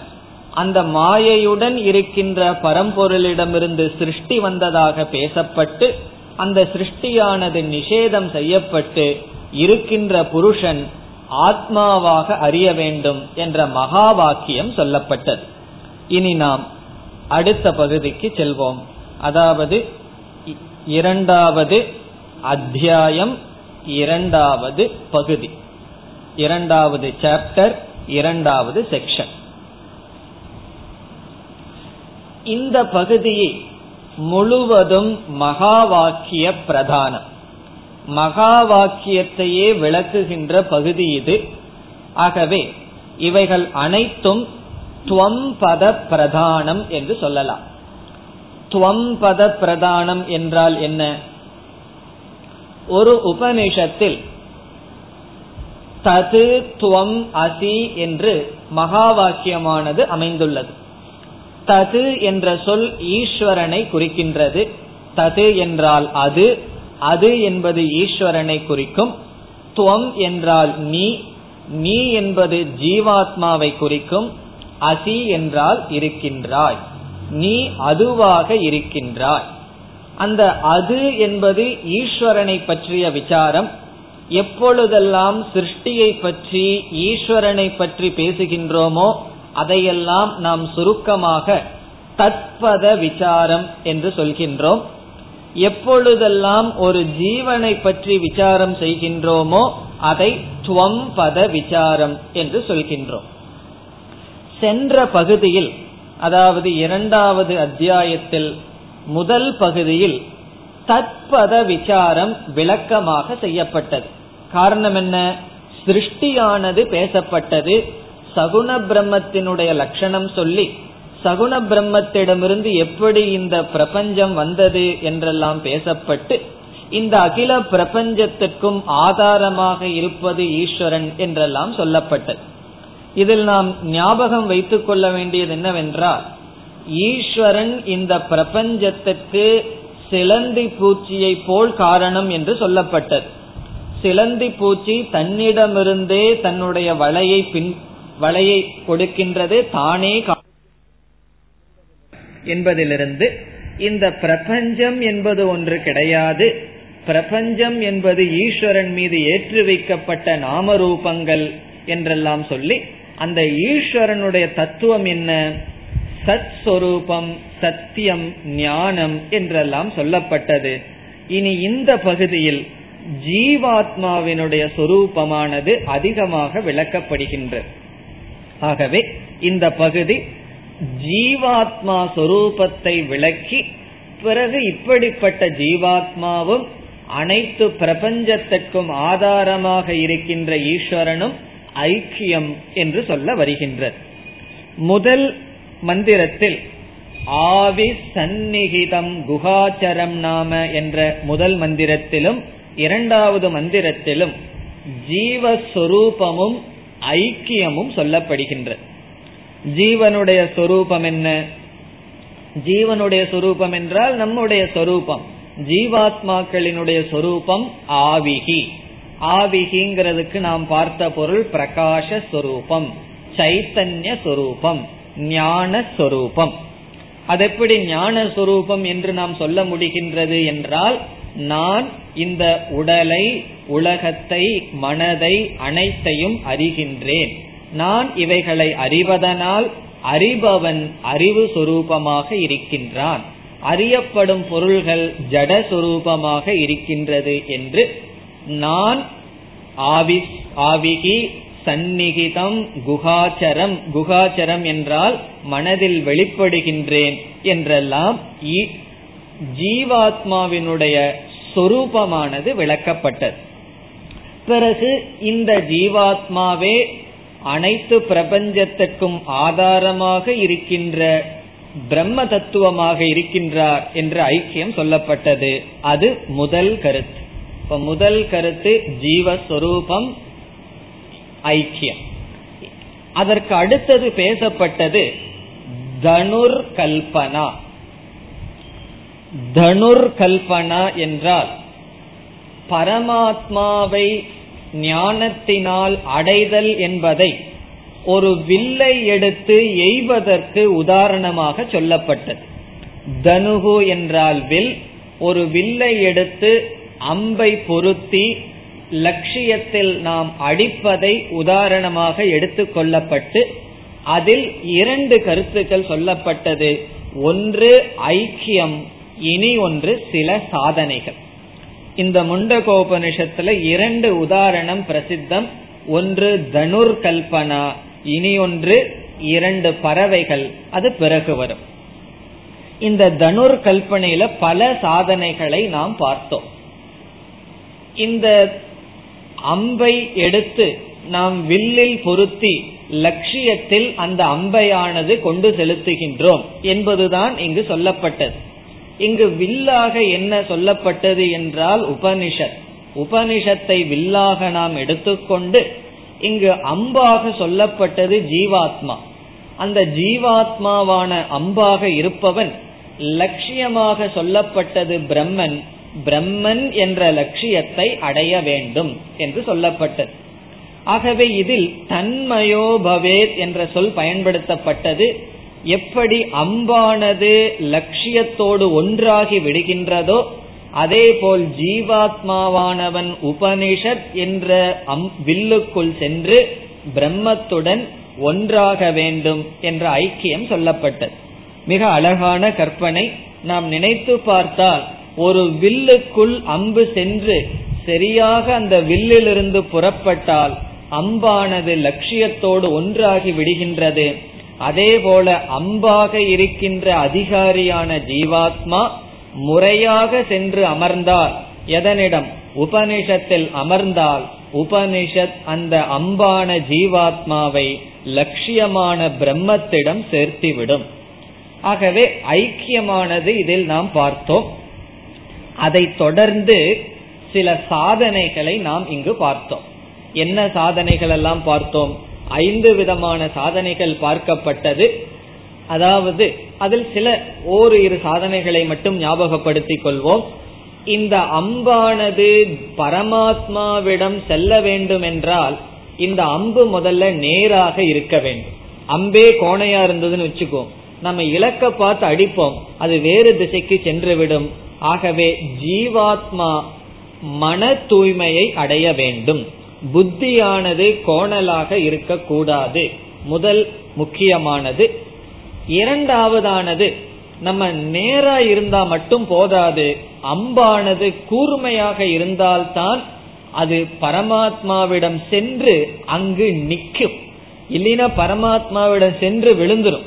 அந்த மாயையுடன் இருக்கின்ற பரம்பொருளிடமிருந்து சிருஷ்டி வந்ததாக பேசப்பட்டு அந்த சிருஷ்டியானது நிஷேதம் செய்யப்பட்டு இருக்கின்ற புருஷன் ஆத்மாவாக அறிய வேண்டும் என்ற மகா வாக்கியம் சொல்லப்பட்டது. இனி நாம் அடுத்த பகுதிக்கு செல்வோம். அதாவது இரண்டாவது அத்தியாயம் இரண்டாவது பகுதி. இரண்டாவது சாப்டர் இரண்டாவது செக்ஷன் இந்த பகுதியை முழுவதும் மகா வாக்கிய பிரதானம். மகா வாக்கியத்தையே விளக்குகின்ற பகுதி இது. ஆகவே இவைகள் அனைத்தும் துவம்பத பிரதானம் என்று சொல்லலாம். துவம்பத பிரதானம் என்றால் என்ன? ஒரு உபனிஷத்தில் தது துவம் அசி என்று மகா வாக்கியமானது அமைந்துள்ளது. தது என்ற சொல் ஈஸ்வரனை குறிக்கின்றது. தது என்றால் அது அது என்பது ஈஸ்வரனை குறிக்கும். துவம் என்றால் நீ நீ என்பது ஜீவாத்மாவை குறிக்கும். அசி என்றால் இருக்கின்றாய். நீ அதுவாக இருக்கின்றாய். அந்த அது என்பது ஈஸ்வரனை பற்றிய விசாரம். எப்பொழுதெல்லாம் சிருஷ்டியை பற்றி ஈஸ்வரனை பற்றி பேசுகின்றோமோ அதையெல்லாம் நாம் சுருக்கமாக தத்பத விசாரம் என்று சொல்கின்றோம். எப்பொழுதெல்லாம் ஒரு ஜீவனை பற்றி விசாரம் செய்கின்றோமோ அதை துவம் பத விசாரம் என்று சொல்கின்றோம். சென்ற பகுதியில் அதாவது இரண்டாவது அத்தியாயத்தில் முதல் பகுதியில் தத்பத விசாரம் விளக்கமாக செய்யப்பட்டது. காரணம் என்ன? சிருஷ்டியானது பேசப்பட்டது. சகுண பிரம்மத்தினுடைய லட்சணம் சொல்லி சகுண பிரம்மத்திடமிருந்து எப்படி இந்த பிரபஞ்சம் வந்தது என்றெல்லாம் பேசப்பட்டு இந்த அகில பிரபஞ்சத்திற்கும் ஆதாரமாக இருப்பது ஈஸ்வரன் என்றெல்லாம் சொல்லப்பட்டது. இதில் நாம் ஞாபகம் வைத்துக் கொள்ள வேண்டியது என்னவென்றால் ஈஸ்வரன் இந்த பிரபஞ்சத்திற்கு சிலந்தி பூச்சியை போல் காரணம் என்று சொல்லப்பட்டது. சிலந்தி பூச்சி தன்னிடமிருந்தே தன்னுடைய வலையை பின் வலையை கொடுக்கின்றது தானே என்பதிலிருந்து இந்த பிரபஞ்சம் என்பது ஒன்று கிடையாது. பிரபஞ்சம் என்பது ஈஸ்வரன் மீது ஏற்று வைக்கப்பட்ட நாமரூபங்கள் என்றெல்லாம் சொல்லி அந்த ஈஸ்வரனுடைய தத்துவம் என்ன? சத் சொரூபம் சத்தியம் ஞானம் என்றெல்லாம் சொல்லப்பட்டது. இனி இந்த பகுதியில் ஜீவாத்மாவினுடைய சொரூபமானது அதிகமாக விளக்கப்படுகின்றது ஆகவே இந்த பகுதி ஜீவாத்மா சொரூபத்தை விளக்கி பிறகு இப்படிப்பட்ட ஜீவாத்மாவும் அனைத்து பிரபஞ்சத்திற்கும் ஆதாரமாக இருக்கின்ற ஈஸ்வரனும் ஐக்கியம் என்று சொல்ல வருகின்றது. முதல் மந்திரத்தில் ஆவி சந்நிகிதம் குகாச்சரம் நாம என்ற முதல் மந்திரத்திலும் இரண்டாவது மந்திரத்திலும் ஜீவஸ்வரூபமும் ஐக்கியமும் சொல்லப்படுகின்றது ஜீவனுடைய சொரூபம் என்ன? ஜீவனுடைய சொரூபம் என்றால் நம்முடைய சொரூபம். ஜீவாத்மாக்களினுடைய சொரூபம் ஆவிகி. ஆவிகிங்கிறதுக்கு நாம் பார்த்த பொருள் பிரகாஷ சொரூபம் சைத்தன்ய சொரூபம் ஞான சொரூபம். அது எப்படி ஞான சொரூபம் என்று நாம் சொல்ல முடிகின்றது என்றால் நான் இந்த உடலை உலகத்தை மனதை அனைத்தையும் அறிகின்றேன். நான் இவைகளை அறிவதனால் அறிபவன் அறிவு சொரூபமாக இருக்கின்றான். அறியப்படும் பொருள்கள் ஜட சொரூபமாக இருக்கின்றது என்று நான் ஆவி ஆவிகி சந்நிகிதம் குகாச்சரம் குகாச்சரம் என்றால் மனதில் வெளிப்படுகின்றேன் என்றெல்லாம் ஜீவாத்மாவினுடைய சொரூபமானது விளக்கப்பட்டது. பிறகு இந்த ஜீவாத்மாவே அனைத்து பிரபஞ்சத்துக்கும் ஆதாரமாக இருக்கின்ற பிரம்ம தத்துவமாக இருக்கின்றார் என்ற ஐக்கியம் சொல்லப்பட்டது. அது முதல் கருத்து. இப்ப முதல் கருத்து ஜீவஸ்வரூபம் ஐக்கியம். அதற்கு அடுத்தது பேசப்பட்டது தனுர் கல்பனா தனுர் கல்பனா என்றால் பரமாத்மாவை ஞானத்தினால் அடைதல் என்பதை ஒரு வில்லை எடுத்து எய்வதற்கு உதாரணமாக சொல்லப்பட்டது. தனுகு என்றால் வில் ஒரு வில்லை எடுத்து அம்பை பொருத்தி லட்சியத்தில் நாம் அடிப்பதை உதாரணமாக எடுத்துக்கொள்ளப்பட்டு அதில் இரண்டு கருத்துக்கள் சொல்லப்பட்டது. ஒன்று ஐக்கியம். இனி ஒன்று சில சாதனைகள். இந்த முண்டகோபனிஷத்துல இரண்டு உதாரணம் பிரசித்தம். ஒன்று தனுர் கல்பனா இனி ஒன்று இரண்டு பறவைகள். அது பிறகு வரும். இந்த தனுர் கல்பனையில பல சாதனைகளை நாம் பார்த்தோம். இந்த அம்பை எடுத்து நாம் வில்லில் பொருத்தி லட்சியத்தில் அந்த அம்பையானது கொண்டு செலுத்துகின்றோம் என்பதுதான் இங்கு சொல்லப்பட்டது. இங்கு வில்லாக என்ன சொல்லப்பட்டது என்றால் உபனிஷத். உபனிஷத்தை வில்லாக நாம் எடுத்துக்கொண்டு இங்கு அம்பாக சொல்லப்பட்டது ஜீவாத்மா. அந்த ஜீவாத்மாவான அம்பாக இருப்பவன் லட்சியமாக சொல்லப்பட்டது பிரம்மன். பிரம்மன் என்ற லட்சியத்தை அடைய வேண்டும் என்று சொல்லப்பட்டது. ஆகவே இதில் தன்மயோபவேத் என்ற சொல் பயன்படுத்தப்பட்டது. எப்படி அம்பானது லட்சியத்தோடு ஒன்றாகி விடுகின்றதோ அதே போல் ஜீவாத்மாவானவன் உபனிஷத் என்ற அம் வில்லுக்குள் சென்று பிரம்மத்துடன் ஒன்றாக வேண்டும் என்ற ஐக்கியம் சொல்லப்பட்டது. மிக அழகான கற்பனை. நாம் நினைத்து பார்த்தால் ஒரு வில்லுக்குள் அம்பு சென்று சரியாக அந்த வில்லிலிருந்து புறப்பட்டால் அம்பானது லட்சியத்தோடு ஒன்றாகி விடுகின்றது. அதே போல அம்பாக இருக்கின்ற அதிகாரியான ஜீவாத்மா முறையாக சென்று அமர்ந்தால் எதனிடம்? உபனிஷத்தில் அமர்ந்தால். உபனிஷத் அந்த அம்பான ஜீவாத்மாவை லட்சியமான பிரம்மத்திடம் சேர்த்திவிடும். ஆகவே ஐக்கியமானது இதில் நாம் பார்த்தோம். அதை தொடர்ந்து சில சாதனைகளை நாம் இங்கு பார்த்தோம். என்ன சாதனைகள் எல்லாம் பார்த்தோம்? ஐந்து விதமான சாதனைகள் பார்க்கப்பட்டது. அதாவது அதில் சில ஓரிரு சாதனைகளை மட்டும் ஞாபகப்படுத்திக் கொள்வோம். இந்த அம்பானது பரமாத்மாவிடம் செல்ல வேண்டும் என்றால் இந்த அம்பு முதல்ல நேராக இருக்க வேண்டும். அம்பே கோணையா இருந்ததுன்னு வச்சுக்கோ. நம்ம இலக்க பார்த்து அடிப்போம். அது வேறு திசைக்கு சென்று விடும் ஆகவே ஜீவாத்மா மன தூய்மையை அடைய வேண்டும். புத்தியானது கோணலாக இருக்கக்கூடாது. முதல் முக்கியமானது. இரண்டாவதானது நம்ம நேரா இருந்தா மட்டும் போதாது அம்பானது கூர்மையாக இருந்தால்தான் அது பரமாத்மாவிடம் சென்று அங்கு நிற்கும். இல்லைன்னா பரமாத்மாவிடம் சென்று விழுந்துரும்.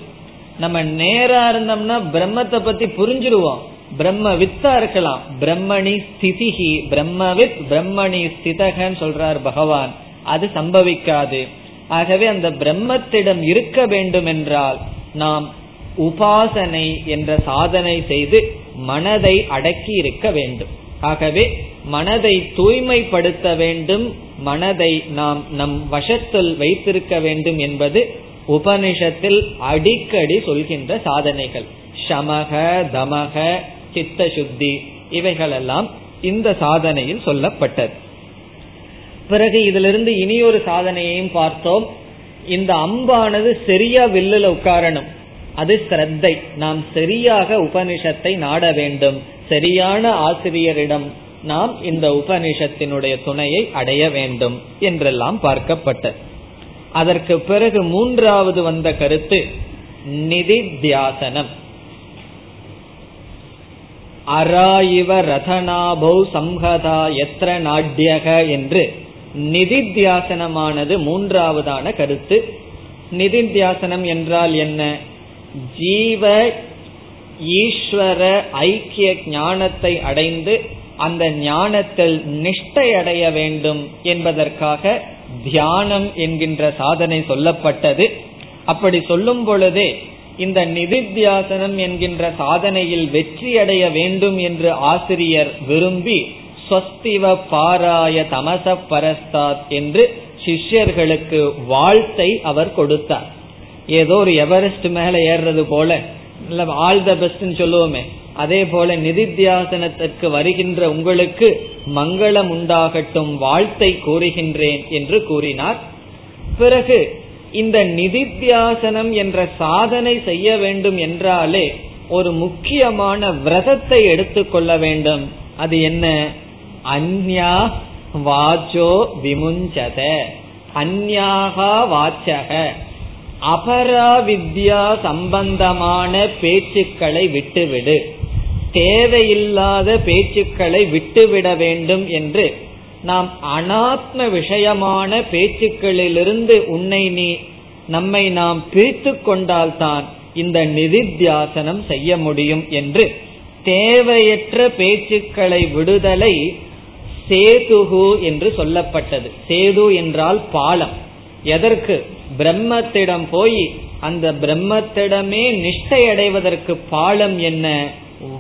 நம்ம நேரா இருந்தோம்னா பிரம்மத்தை பத்தி புரிஞ்சிருவோம். பிரம்ம வித்தா இருக்கலாம் பிரம்மணி ஸ்திதிகி பிரம்மவித் பிரம்மணி ஸ்திதகன்னு சொல்றார் பகவான். அது சம்பவிக்காது. ஆகவே அந்த பிரம்மத்திடம் இருக்க வேண்டும் என்றால் நாம் உபாசனை என்ற சாதனை செய்து மனதை அடக்கி இருக்க வேண்டும். ஆகவே மனதை தூய்மைப்படுத்த வேண்டும். மனதை நாம் நம் வசத்தில் வைத்திருக்க வேண்டும் என்பது உபனிஷத்தில் அடிக்கடி சொல்கின்ற சாதனைகள். சமக தமக சித்த சுத்தி இவைகளெல்லாம் இந்த சாதனையில் சொல்லப்பட்டது. பிறகு இதிலிருந்து இனி ஒரு சாதனையையும் பார்த்தோம். இந்த அம்பானது சரியா வில்லுல உட்காரணும். அது சிரத்தை நாம் சரியாக உபனிஷத்தை நாட வேண்டும். சரியான ஆசிரியரிடம் நாம் இந்த உபனிஷத்தினுடைய துணையை அடைய வேண்டும் என்றெல்லாம் பார்க்கப்பட்டது. அதற்கு பிறகு மூன்றாவது வந்த கருத்து நிதித்தியாசனம். அராயிவ ரதனாபௌ சம்ஹதா எத்திர நாட்யக என்று நிதித்தியாசனமானது மூன்றாவதான கருத்து. நிதித்தியாசனம் என்றால் என்ன? ஜீவ ஈஸ்வர ஐக்கிய ஞானத்தை அடைந்து அந்த ஞானத்தில் நிஷ்டை அடைய வேண்டும் என்பதற்காக தியானம் என்கின்ற சாதனை சொல்லப்பட்டது. அப்படி சொல்லும் பொழுதே இந்த நிதித்தியாசனம் என்கின்ற சாதனையில் வெற்றி அடைய வேண்டும் என்று ஆசிரியர் விரும்பி ஸ்வஸ்திவ பாராய தமச பரஸ்தாத் என்று சிஷ்யர்களுக்கு வாழ்த்தை அவர் கொடுத்தார். ஏதோ ஒரு எவரெஸ்ட் மேல ஏறுறது போல ஆல் த பெஸ்ட் சொல்லுவோமே. அதே போல நிதித்தியாசனத்திற்கு வருகின்ற உங்களுக்கு மங்களம் உண்டாகட்டும் வாழ்த்தை கூறுகின்றேன் என்று கூறினார். பிறகு இந்த நிதித்தியாசனம் என்ற சாதனை செய்ய வேண்டும் என்றாலே ஒரு முக்கியமான விரதத்தை எடுத்துக்கொள்ள வேண்டும். அது என்ன? அந்யா வாச்சோ விமுஞ்சத. அந்யாகா வாச்சக. அபராவித்யா சம்பந்தமான பேச்சுக்களை விட்டுவிடு. தேவையில்லாத பேச்சுக்களை விட்டுவிட வேண்டும் என்று நாம் அனாத்ம விஷயமான பேச்சுக்களிலிருந்து உன்னை நீ நம்மை நாம் பிரித்து கொண்டால்தான் இந்த நிதித்தியாசனம் செய்ய முடியும் என்று. தேவையற்ற பேச்சுக்களை விடுதலை சேதுகு என்று சொல்லப்பட்டது. சேது என்றால் பாலம். எதற்கு? பிரம்மத்திடம் போய் அந்த பிரம்மத்திடமே நிஷ்டை அடைவதற்கு பாலம் என்ன?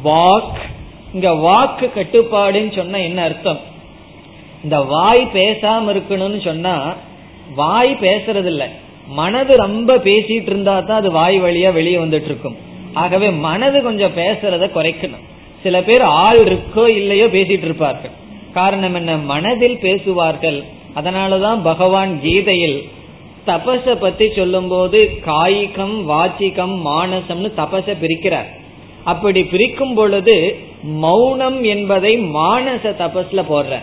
வாக். இங்க வாக்கு கட்டுப்பாடுன்னு சொன்ன என்ன அர்த்தம்? இந்த வாய் பேசாம இருக்கணும்னு சொன்னா வாய் பேசுறது இல்ல மனது ரொம்ப பேசிட்டு இருந்தா தான் அது வாய் வழியா வெளியே வந்துட்டு இருக்கும் ஆகவே மனது கொஞ்சம் பேசுறத குறைக்கணும். சில பேர் ஆள் இருக்கோ இல்லையோ பேசிட்டு இருப்பார்கள். காரணம் என்ன? மனதில் பேசுவார்கள். அதனாலதான் பகவான் கீதையில் தபச பத்தி சொல்லும் போது காய்கம் வாச்சிகம் மானசம்னு தபச பிரிக்கிறார். அப்படி பிரிக்கும் பொழுது மௌனம் என்பதை மானச தபஸ்ல போடுற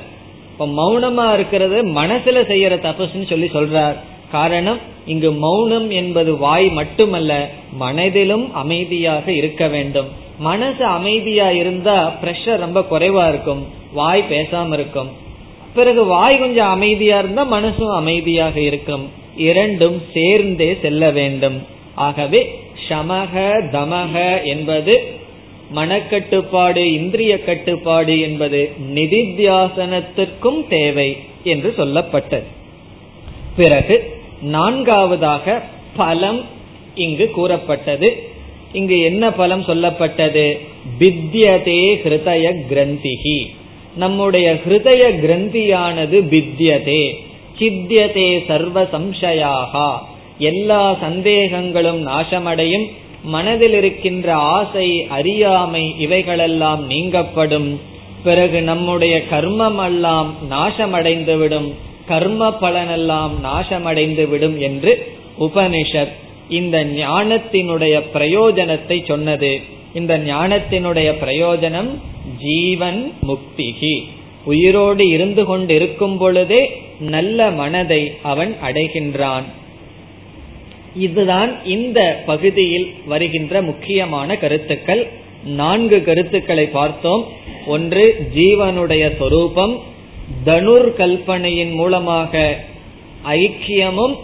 இப்ப மௌனமா இருக்கிறது மனசுல செய்யற தபஸ்ன்னு சொல்லி சொல்றார். காரணம் இங்கு மௌனம் என்பது வாய் மட்டுமல்ல மனதிலும் அமைதியாக இருக்க வேண்டும். மனசு அமைதியா இருந்தா பிரஷர் ரொம்ப குறைவா இருக்கும். வாய் பேசாம இருக்கும். பிறகு வாய் கொஞ்சம் அமைதியா இருந்தா மனசும் அமைதியாக இருக்கும். இரண்டும் சேர்ந்தே செல்ல வேண்டும். ஆகவே சமக தமக என்பது மனக்கட்டுப்பாடு இந்திரிய கட்டுப்பாடு என்பது நிதித்தியாசனத்திற்கும் தேவை என்று சொல்லப்பட்டது. பிறகு நான்காவதாக பலம் இங்கு கூறப்பட்டது. இங்கு என்ன பலம் சொல்லப்பட்டது? பித்யதே ஹிருதய கிரந்திகி நம்முடைய ஹிருதய கிரந்தியானது பித்யதே சித்தியதே சர்வ சம்சயாகா. எல்லா சந்தேகங்களும் நாசமடையும். மனதில் இருக்கின்ற ஆசை அறியாமை இவைகளெல்லாம் நீங்கப்படும். பிறகு நம்முடைய கர்மம் எல்லாம் நாசமடைந்துவிடும். கர்ம பலனெல்லாம் நாசமடைந்து விடும் என்று உபனிஷத் இந்த ஞானத்தினுடைய பிரயோஜனத்தை சொன்னது. இந்த ஞானத்தினுடைய பிரயோஜனம் ஜீவன் முக்திகி. உயிரோடு இருந்து கொண்டு இருக்கும் பொழுதே நல்ல மனதை அவன் அடைகின்றான். இதுதான் இந்த பகுதியில் வருகின்ற முக்கியமான கருத்துக்கள். நான்கு கருத்துக்களை பார்த்தோம். ஒன்று ஜீவனுடைய சொரூபம். தனுர் கல்பனையின் மூலமாக ஐக்கியமும்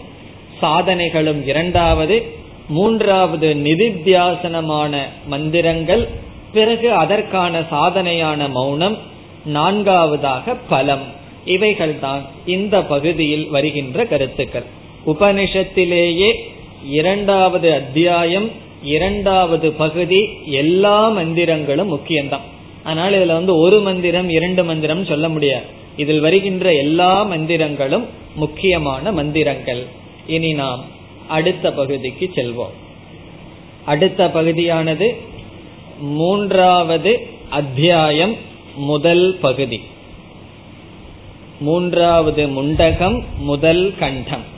சாதனைகளும் இரண்டாவது. மூன்றாவது நிதித்தியாசனமான மந்திரங்கள். பிறகு அதற்கான சாதனையான மௌனம். நான்காவதாக பலம். இவைகள்தான் இந்த பகுதியில் வருகின்ற கருத்துக்கள். உபனிஷத்திலேயே இரண்டாவது அத்தியாயம் இரண்டாவது பகுதி எல்லா மந்திரங்களும் முக்கியம்தான். அதனால இதுல வந்து ஒரு மந்திரம் இரண்டு மந்திரம் சொல்ல முடியாது. இதில் வருகின்ற எல்லா மந்திரங்களும் முக்கியமான மந்திரங்கள். இனி நாம் அடுத்த பகுதிக்கு செல்வோம். அடுத்த பகுதியானது மூன்றாவது அத்தியாயம் முதல் பகுதி. மூன்றாவது முண்டகம் முதல் கண்டம்.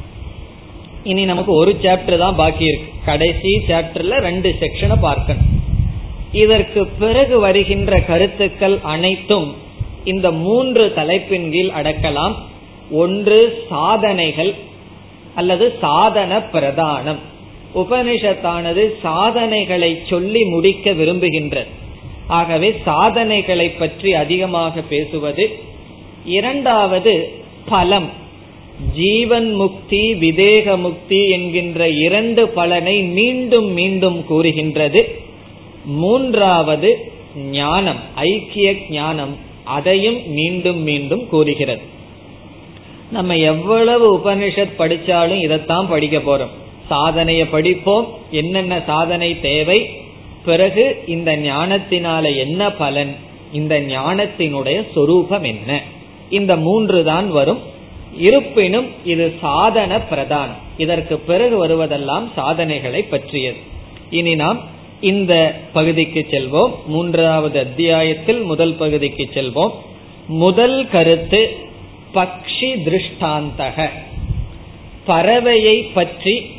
இனி நமக்கு ஒரு சாப்டர் தான் பாக்கி இருக்கு. கடைசி சாப்டர்ல ரெண்டு செக்ஷனை பார்க்கணும். இதற்கு பிறகு வருகின்ற கருத்துக்கள் அனைத்தும் இந்த மூன்று தலைப்பின் கீழ் அடக்கலாம். ஒன்று சாதனைகள் அல்லது சாதன பிரதானம். உபனிஷத்தானது சாதனைகளை சொல்லி முடிக்க விரும்புகின்றது. ஆகவே சாதனைகளை பற்றி அதிகமாக பேசுவது. இரண்டாவது பலம். ஜீவன் முக்தி விதேக முக்தி என்கின்ற இரண்டு பலனை மீண்டும் மீண்டும் கூறுகின்றது. மூன்றாவது ஞானம் ஐக்கிய ஞானம் அதையும் மீண்டும் மீண்டும் கூறுகிறது. நம்ம எவ்வளவு உபனிஷத் படிச்சாலும் இதைத்தான் படிக்க போறோம். சாதனைய படிப்போம் என்னென்ன சாதனை தேவை பிறகு இந்த ஞானத்தினால என்ன பலன் இந்த ஞானத்தினுடைய சொரூபம் என்ன? இந்த மூன்று தான் வரும். இருப்பினும் இது சாதன பிரதானம். இதற்கு பிறகு வருவதெல்லாம் சாதனைகளை பற்றியது. இனி நாம் இந்த பகுதிக்கு செல்வோம். மூன்றாவது அத்தியாயத்தில் முதல் பகுதிக்கு செல்வோம். முதல் கருத்து பக்ஷி திருஷ்டாந்தக. பறவையை பற்றி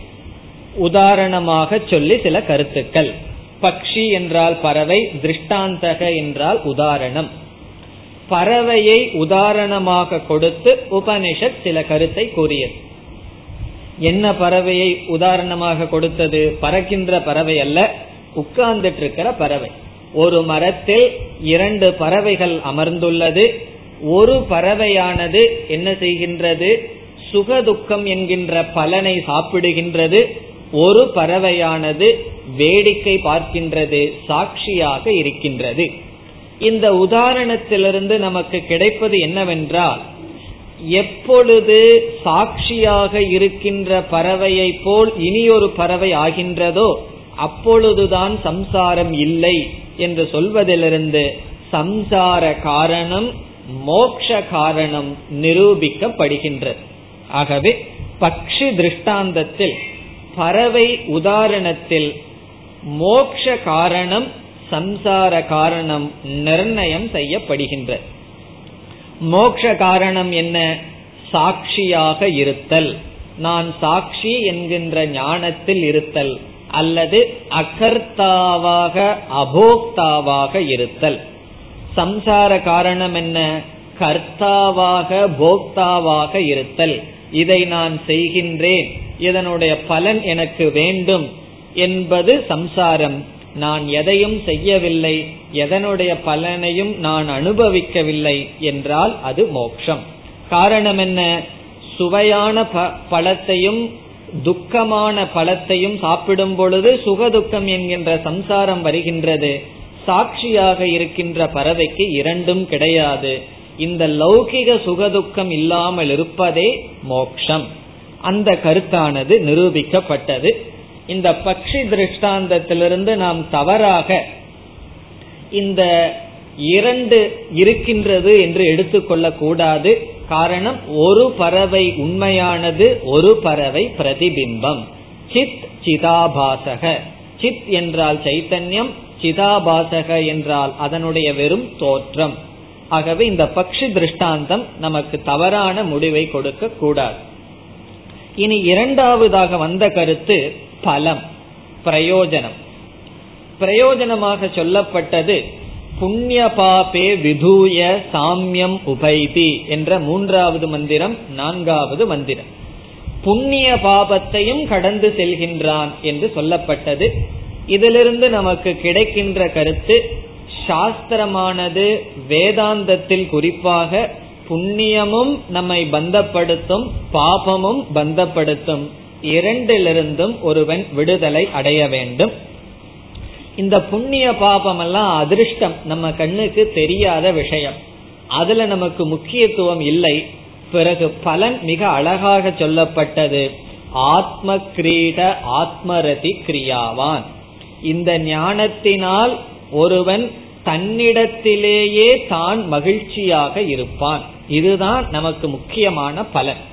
உதாரணமாக சொல்லி சில கருத்துக்கள். பக்ஷி என்றால் பறவை திருஷ்டாந்தக என்றால் உதாரணம். பறவையை உதாரணமாக கொடுத்து உபனிஷத் சில கருத்தை கூறியது. என்ன பறவையை உதாரணமாக கொடுத்தது? பறக்கின்ற பறவை அல்ல உட்கார்ந்துட்டு இருக்கிற பறவை. ஒரு மரத்தில் இரண்டு பறவைகள் அமர்ந்துள்ளது. ஒரு பறவையானது என்ன செய்கின்றது? சுகதுக்கம் என்கின்ற பலனை சாப்பிடுகின்றது. ஒரு பறவையானது வேடிக்கை பார்க்கின்றது சாட்சியாக இருக்கின்றது. இந்த உதாரணத்திலிருந்து நமக்கு கிடைப்பது என்னவென்றால் எப்பொழுது சாட்சியாக இருக்கின்ற பறவையை போல் இனியொரு பறவை ஆகின்றதோ அப்பொழுதுதான் சம்சாரம் இல்லை என்று சொல்வதிலிருந்து சம்சார காரணம் மோக்ஷ காரணம் நிரூபிக்கப்படுகின்றது. ஆகவே பக்ஷி திருஷ்டாந்தத்தில் பறவை உதாரணத்தில் மோக்ஷ காரணம் சம்சார காரணம் நிர்ணயம் செய்யப்படுகின்ற. மோக்ஷ காரணம் என்ன? சாட்சியாக இருத்தல். நான் சாட்சி என்கின்ற ஞானத்தில் இருத்தல் அல்லது அகர்த்தாவாக அபோக்தாவாக இருத்தல். சம்சார காரணம் என்ன? கர்த்தாவாக போக்தாவாக இருத்தல். இதை நான் செய்கின்றேன். இதனுடைய பலன் எனக்கு வேண்டும் என்பது சம்சாரம். நான் எதையும் செய்யவில்லை எதனுடைய பலனையும் நான் அனுபவிக்கவில்லை என்றால் அது மோக்ஷம் காரணம் என்ன? சுவையான பழத்தையும் துக்கமான பழத்தையும் சாப்பிடும் பொழுது சுகதுக்கம் என்கின்ற சம்சாரம் வருகின்றது. சாட்சியாக இருக்கின்ற பறவைக்கு இரண்டும் கிடையாது. இந்த லௌகிக சுகதுக்கம் இல்லாமல் இருப்பதே மோக்ஷம் அந்த கருத்தானது நிரூபிக்கப்பட்டது. இந்த பக்ஷி திருஷ்டாந்தத்திலிருந்து நாம் தவறாக இந்த இரண்டு இருக்கின்றது என்று எடுத்துக்கொள்ள கூடாது. காரணம் ஒரு பறவை உண்மையானது ஒரு பறவை பிரதிபிம்பம். சித் சிதாபாசக. சித் என்றால் சைத்தன்யம் சிதாபாசக என்றால் அதனுடைய வெறும் தோற்றம். ஆகவே இந்த பக்ஷி திருஷ்டாந்தம் நமக்கு தவறான முடிவை கொடுக்க கூடாது. இனி இரண்டாவதாக வந்த கருத்து பலம் பிரயோஜனம். பிரயோஜனமாக சொல்லப்பட்டது புண்ணிய பாபே விதூய சாமியம் உபைதி என்ற மூன்றாவது மந்திரம் நான்காவது மந்திரம். புண்ணிய பாபத்தையும் கடந்து செல்கின்றான் என்று சொல்லப்பட்டது. இதிலிருந்து நமக்கு கிடைக்கின்ற கருத்து சாஸ்திரமானது வேதாந்தத்தில் குறிப்பாக புண்ணியமும் நம்மை பந்தப்படுத்தும் பாபமும் பந்தப்படுத்தும். இரண்டிலிருந்தும் ஒருவன் விடுதலை அடைய வேண்டும். இந்த புண்ணிய பாபம் எல்லாம் அதிர்ஷ்டம் நம்ம கண்ணுக்கு தெரியாத விஷயம். அதுல நமக்கு முக்கியத்துவம் இல்லை. பிறகு பலன் மிக அழகாக சொல்லப்பட்டது. ஆத்ம கிரீட ஆத்மரதி கிரியாவான். இந்த ஞானத்தினால் ஒருவன் தன்னிடத்திலேயே தான் மகிழ்ச்சியாக இருப்பான். இதுதான் நமக்கு முக்கியமான பலன்.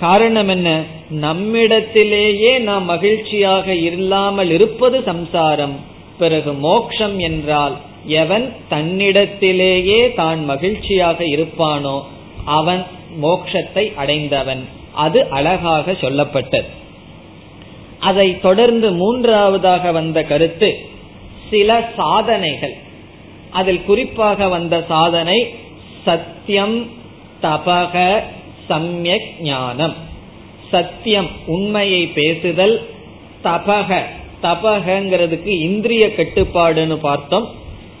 காரணம் என்ன? நம்மிடத்திலேயே நாம் மகிழ்ச்சியாக இல்லாமல் இருப்பது சம்சாரம். பிறகு மோக்ஷம் என்றால் எவன் தன்னிடத்திலேயே தான் மகிழ்ச்சியாக இருப்பானோ அவன் மோக்ஷத்தை அடைந்தவன். அது அழகாக சொல்லப்பட்டது. அதை தொடர்ந்து மூன்றாவதாக வந்த கருத்து சில சாதனைகள். அதில் குறிப்பாக வந்த சாதனை சத்தியம் தபக சமயக் ஞானம். சத்தியம் உண்மையை பேசுதல் தபக. தபகங்கிறதுக்கு இந்திரிய கட்டுப்பாடுன்னு பார்த்தோம்.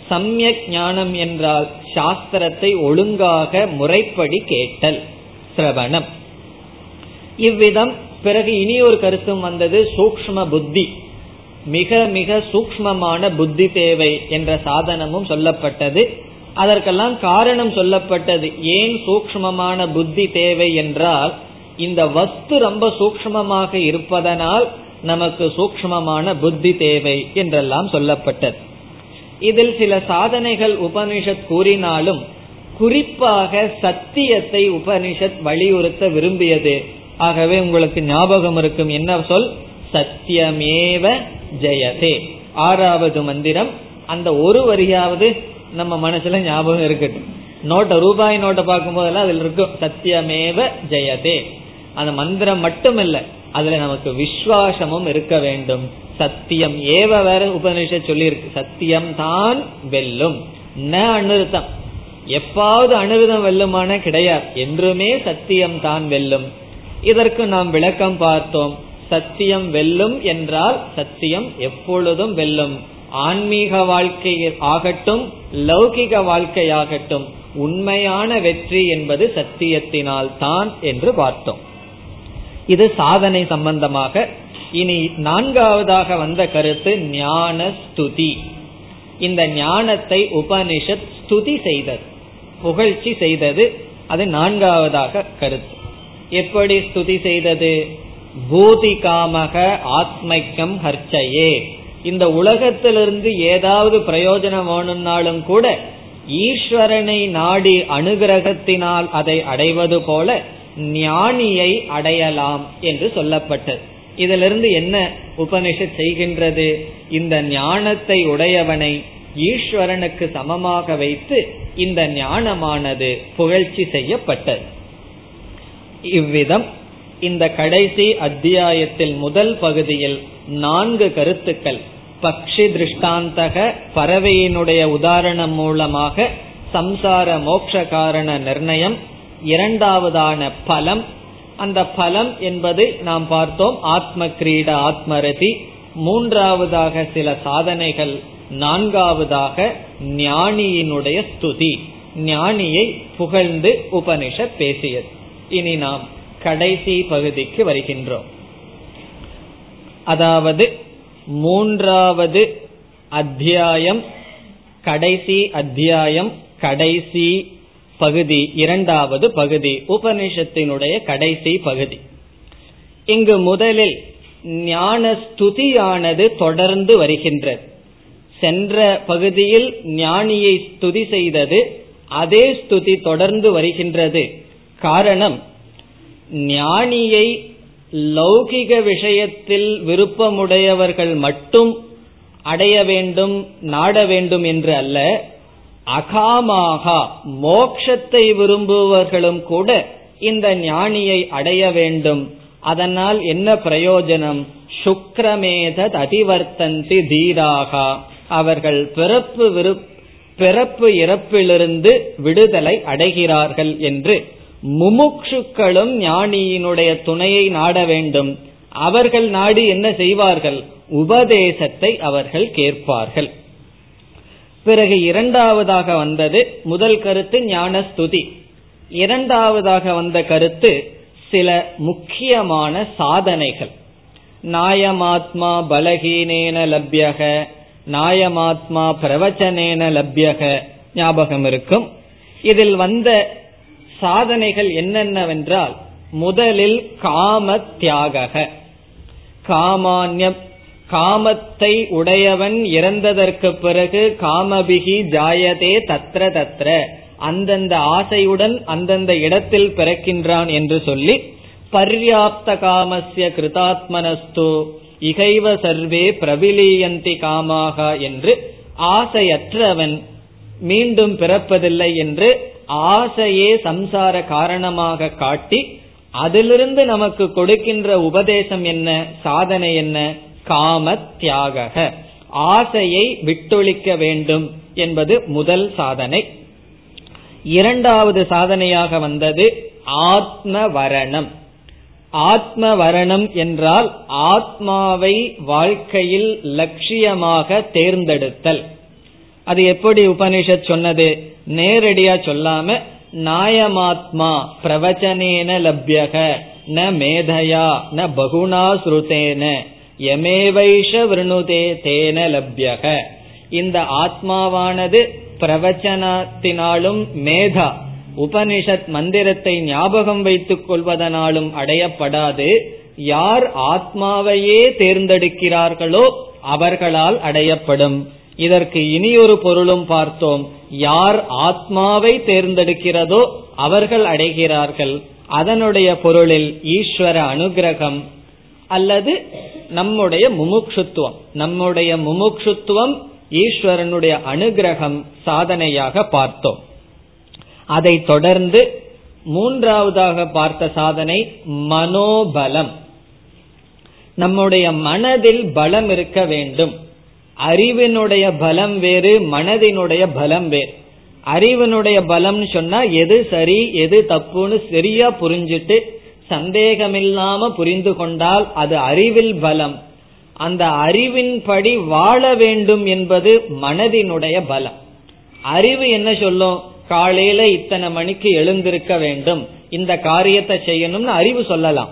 சமயக் ஞானம் என்றால் சாஸ்திரத்தை ஒழுங்காக முறைப்படி கேட்டல் சிரவணம். இவ்விதம் பிறகு இனி ஒரு கருத்தும் வந்தது சூக்ம புத்தி. மிக மிக சூக்மமான புத்தி தேவை என்ற சாதனமும் சொல்லப்பட்டது. அதற்கெல்லாம் காரணம் சொல்லப்பட்டது. ஏன் சூக்மமான புத்தி தேவை என்றால் இந்த வஸ்து ரொம்ப சூக்மமாக இருப்பதனால் நமக்கு சூக்மமான புத்தி தேவை என்றெல்லாம் சொல்லப்பட்டது. இதில் சில சாதனைகள் உபனிஷத் கூறினாலும் குறிப்பாக சத்தியத்தை உபனிஷத் வலியுறுத்த விரும்பியது. ஆகவே உங்களுக்கு ஞாபகம் இருக்கும் என்ன சொல்? சத்தியமேவ ஜெயதே. ஆறாவது மந்திரம் அந்த ஒரு வரியாவது நம்ம மனசுல ஞாபகம் இருக்கட்டும். நோட்டை ரூபாய் நோட்டை பார்க்கும் போதெல்லாம் அதுல இருக்கும் சத்தியமேவ ஜெயதே. அந்த மந்திரம் மட்டும் இல்ல அதுல நமக்கு விசுவாசமும் இருக்க வேண்டும். சத்தியம் ஏவ வேற உபநிஷ சொல்லியிருக்கு. சத்தியம் தான் வெல்லும். ந அனுருத்தம். எப்பாவது அனுருதம் வெல்லுமான கிடையாது. என்றுமே சத்தியம் தான் வெல்லும். இதற்கு நாம் விளக்கம் பார்த்தோம். சத்தியம் வெல்லும் என்றால் சத்தியம் எப்பொழுதும் வெல்லும். ஆன்மீக வாழ்க்கை ஆகட்டும் லௌகிக வாழ்க்கையாகட்டும் உண்மையான வெற்றி என்பது சத்தியத்தினால் தான் என்று பார்த்தோம். இது சாதனை சம்பந்தமாக. இனி நான்காவதாக வந்த கருத்து ஞான ஸ்துதி இந்த ஞானத்தை உபனிஷத் ஸ்துதி செய்தது புகழ்ச்சி செய்தது. அது நான்காவதாக கருத்து. எப்படி ஸ்துதி செய்தது? பூதி காமக ஆத்மைக்கம் ஹர்ச்சையே. இந்த உலகத்திலிருந்து ஏதாவது பிரயோஜனம் வேணும்னாலும் கூட ஈஸ்வரனை நாடி அனுகிரகத்தினால் அதை அடைவது போல ஞானியை அடையலாம் என்று சொல்லப்பட்டது. இதிலிருந்து என்ன உபனிஷத் செய்கின்றது? இந்த ஞானத்தை உடையவனை ஈஸ்வரனுக்கு சமமாக வைத்து இந்த ஞானமானது புகழ்ச்சி செய்யப்பட்டது. இவ்விதம் இந்த கடைசி அத்தியாயத்தில் முதல் பகுதியில் நான்கு கருத்துக்கள். பக்ஷி திருஷ்டாந்தக பறவையினுடைய உதாரணம் மூலமாக சம்சார மோக்ஷ காரண நிர்ணயம் இரண்டாவதான பலம். அந்த பலம் என்பது நாம் பார்த்தோம் ஆத்ம கிரீட ஆத்மரதி. மூன்றாவதாக சில சாதனைகள் நான்காவதாக ஞானியினுடைய ஸ்துதி. ஞானியை புகழ்ந்து உபனிஷத் பேசியது. இனி நாம் கடைசி பகுதிக்கு வருகின்றோம். அதாவது மூன்றாவது அத்தியாயம் கடைசி அத்தியாயம் கடைசி பகுதி இரண்டாவது பகுதி உபனிஷத்தினுடைய கடைசி பகுதி. இங்கு முதலில் ஞான ஸ்துதியானது தொடர்ந்து வருகின்றது. சென்ற பகுதியில் ஞானியை ஸ்துதி செய்தது அதே ஸ்துதி தொடர்ந்து வருகின்றது. காரணம் ஞானியை லௌகிக விஷயத்தில் விருப்பமுடையவர்கள் மட்டும் அடைய வேண்டும் நாட வேண்டும் என்று அல்ல அகாமாக மோக்ஷத்தை விரும்புவர்களும் கூட இந்த ஞானியை அடைய வேண்டும். அதனால் என்ன பிரயோஜனம்? சுக்ரமேதத் அதிவர்த்தந்தி தீராக. அவர்கள் பிறப்பு பிறப்பு இறப்பிலிருந்து விடுதலை அடைகிறார்கள் என்று முமுட்சுக்களும் ஞானியினுடைய துணையை நாட வேண்டும். அவர்கள் நாடி என்ன செய்வார்கள்? உபதேசத்தை அவர்கள் கேட்பார்கள். பிறகு இரண்டாவதாக வந்தது முதல் கருத்து ஞான ஸ்துதி இரண்டாவதாக வந்த கருத்து சில முக்கியமான சாதனைகள். நாயமாத்மா பலகீனேன லப்யக நாயமாத்மா பிரவச்சனேன லப்யக ஞாபகம் இருக்கும். இதில் வந்த சாதனைகள் என்னென்னவென்றால் முதலில் காம தியாக காமான்ய காமத்தை உடையவன் இறந்ததற்கு பிறகு காமபிகி ஜாயதே தத்ர தத்ர. அந்தந்த ஆசையுடன் அந்தந்த இடத்தில் பிறக்கின்றான் என்று சொல்லி பர்யாப்த காமசிய கிருதாத்மனஸ்து இகைவ சர்வே பிரபிலியந்தி காமாக என்று ஆசையற்றவன் மீண்டும் பிறப்பதில்லை என்று ஆசையே சம்சார காரணமாக காட்டி அதிலிருந்து நமக்கு கொடுக்கின்ற உபதேசம் என்ன சாதனை என்ன? காம தியாக ஆசையை விட்டொழிக்க வேண்டும் என்பது முதல் சாதனை. இரண்டாவது சாதனையாக வந்தது ஆத்ம வரணம் ஆத்ம வரணம் என்றால் ஆத்மாவை வாழ்க்கையில் லட்சியமாக தேர்ந்தெடுத்தல். அது எப்படி உபனிஷத் சொன்னது? நேரடியா சொல்லாம நாயமாத்மா பிரவச்சனேன லப்யக ந மேதையா ந பகுணா ஸ்ருதேன எமேவைஷ விருணுதே தேன லப்யக. இந்த ஆத்மாவானது பிரவச்சனத்தினாலும் மேதா. உபனிஷத் மந்திரத்தை ஞாபகம் வைத்துக் கொள்வதனாலும் அடையப்படாது. யார் ஆத்மாவையே தேர்ந்தெடுக்கிறார்களோ அவர்களால் அடையப்படும். இதற்கு இனியொரு பொருளும் பார்த்தோம். யார் ஆத்மாவை தேர்ந்தெடுக்கிறதோ அவர்கள் அடைகிறார்கள். அதனுடைய பொருளில் ஈஸ்வர அனுகிரகம் அல்லது நம்முடைய முமுட்சுத்துவம். நம்முடைய முமுட்சுத்துவம் ஈஸ்வரனுடைய அனுகிரகம் சாதனையாக பார்த்தோம். அதை தொடர்ந்து மூன்றாவதாக பார்த்த சாதனை மனோபலம். நம்முடைய மனதில் பலம் இருக்க வேண்டும். அறிவினுடைய பலம் வேறு மனதினுடைய பலம் வேறு. அறிவினுடைய பலம் சொன்னா எது சரி எது தப்புன்னு சரியா புரிஞ்சிட்டு சந்தேகமில்லாம புரிந்து கொண்டால் அது அறிவில் பலம். அந்த அறிவின்படி வாழ வேண்டும் என்பது மனதினுடைய பலம். அறிவு என்ன சொல்லும்? காலையில இத்தனை மணிக்கு எழுந்திருக்க வேண்டும். இந்த காரியத்தை செய்யணும்னு அறிவு சொல்லலாம்.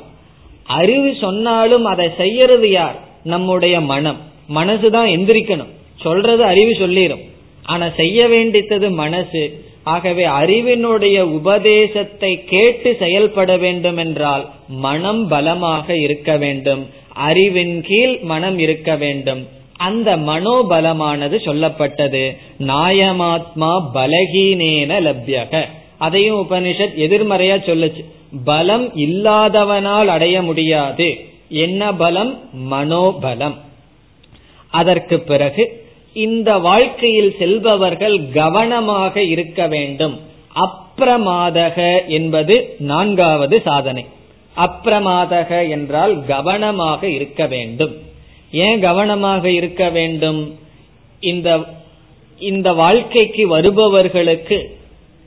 அறிவு சொன்னாலும் அதை செய்யறது யார்? நம்முடைய மனம். மனசுதான் எந்திரிக்கணும். சொல்றது அறிவு சொல்லிடும் ஆனா செய்ய வேண்டித்தது மனசு. ஆகவே அறிவினுடைய உபதேசத்தை கேட்டு செயல்பட வேண்டும் என்றால் மனம் பலமாக இருக்க வேண்டும். அறிவின் கீழ் மனம் இருக்க வேண்டும். அந்த மனோபலமானது சொல்லப்பட்டது. நாயமாத்மா பலகீனேன லப்யக. அதையும் உபனிஷத் எதிர்மறையா சொல்லுச்சு. பலம் இல்லாதவனால் அடைய முடியாது. என்ன பலம்? மனோபலம். அதற்கு பிறகு இந்த வாழ்க்கையில் செல்பவர்கள் கவனமாக இருக்க வேண்டும். அப்பிரமாதக என்பது நான்காவது சாதனை. அப்பிரமாதக என்றால் கவனமாக இருக்க வேண்டும். ஏன் கவனமாக இருக்க வேண்டும்? இந்த இந்த வாழ்க்கைக்கு வருபவர்களுக்கு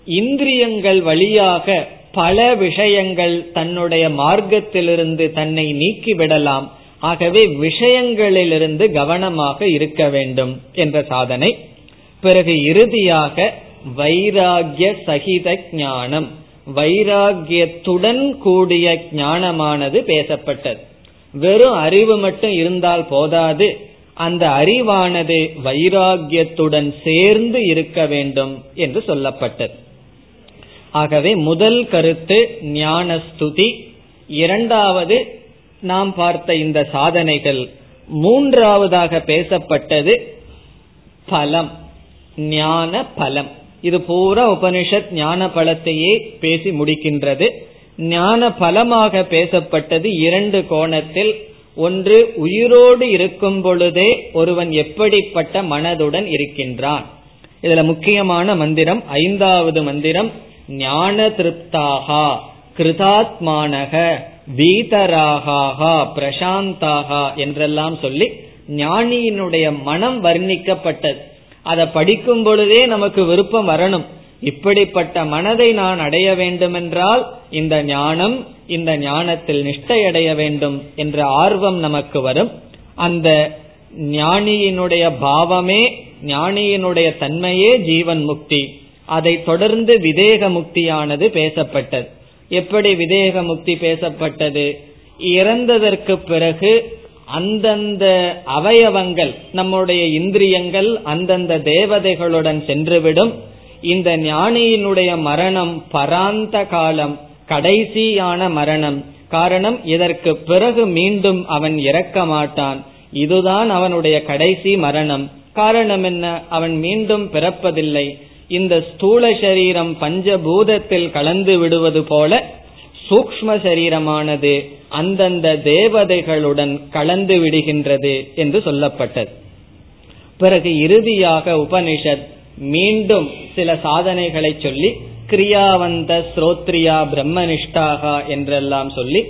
இந்திரியங்கள் வழியாக பல விஷயங்கள் தன்னுடைய மார்க்கத்திலிருந்து தன்னை நீக்கிவிடலாம். ஆகவே விஷயங்களிலிருந்து கவனமாக இருக்க வேண்டும் என்ற சாதனை. பிறகு இறுதியாக வைராகிய சகித ஞானம். வைராகியத்துடன் கூடிய ஞானமானது பேசப்பட்டது. வெறும் அறிவு மட்டும் இருந்தால் போதாது. அந்த அறிவானது வைராகியத்துடன் சேர்ந்து இருக்க வேண்டும் என்று சொல்லப்பட்டது. ஆகவே முதல் கருத்து ஞான ஸ்துதி இரண்டாவது நாம் பார்த்த இந்த சாதனைகள் மூன்றாவதாக பேசப்பட்டது பலம் ஞான பலம். இது பூரா உபனிஷத் ஞான பலத்தையே பேசி முடிக்கின்றது. ஞான பலமாக பேசப்பட்டது இரண்டு கோணத்தில். ஒன்று உயிரோடு இருக்கும் பொழுதே ஒருவன் எப்படிப்பட்ட மனதுடன் இருக்கின்றான். இதுல முக்கியமான மந்திரம் ஐந்தாவது மந்திரம் ஞான திருப்தாகா கிருதாத்மானக. வீதராகா பிரசாந்தாகா என்றெல்லாம் சொல்லி ஞானியினுடைய மனம் வர்ணிக்கப்பட்டது. அதை படிக்கும் பொழுதே நமக்கு விருப்பம் வரணும். இப்படிப்பட்ட மனதை நான் அடைய வேண்டுமென்றால் இந்த ஞானம் இந்த ஞானத்தில் நிஷ்டை அடைய வேண்டும் என்ற ஆர்வம் நமக்கு வரும். அந்த ஞானியினுடைய பாவமே ஞானியினுடைய தன்மையே ஜீவன் முக்தி. அதை தொடர்ந்து விதேக முக்தியானது பேசப்பட்டது. எப்படி விதேக முக்தி பேசப்பட்டது? இறந்ததற்கு பிறகு அந்தந்த அவயவங்கள் நம்முடைய இந்திரியங்கள் அந்தந்த தேவதைகளுடன் சென்றுவிடும். இந்த ஞானியினுடைய மரணம் பராந்த காலம் கடைசியான மரணம். காரணம் இதற்கு பிறகு மீண்டும் அவன் இறக்க மாட்டான் இதுதான் அவனுடைய கடைசி மரணம். காரணம் என்ன? அவன் மீண்டும் பிறப்பதில்லை. இந்த ஸ்தூல சரீரம் பஞ்சபூதத்தில் கலந்து விடுவது போல சூக்ம சரீரமானது அந்தந்த தேவதைகளுடன் கலந்து விடுகின்றது என்று சொல்லப்பட்டது. பிறகு இறுதியாக உபனிஷத் மீண்டும் சில சாதனைகளை சொல்லி கிரியாவந்த ஸ்ரோத்ரியா பிரம்மனிஷ்டாகா என்றெல்லாம் சொல்லி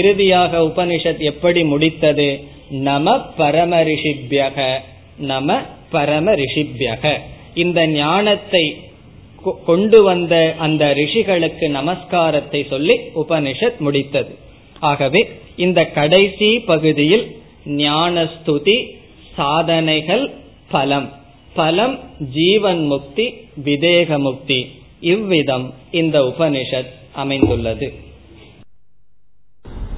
இறுதியாக உபனிஷத் எப்படி முடித்தது? நம பரம ரிஷிபியக நம பரம ரிஷிபியக இந்த ஞானத்தை கொண்டு வந்த அந்த ரிஷிகளுக்கு நமஸ்காரத்தை சொல்லி உபனிஷத் முடித்தது. ஆகவே இந்த கடைசி பகுதியில் ஞானஸ்துதி சாதனைகள் பலம். பலம் ஜீவன் முக்தி விதேக முக்தி. இவ்விதம் இந்த உபனிஷத் அமைந்துள்ளது.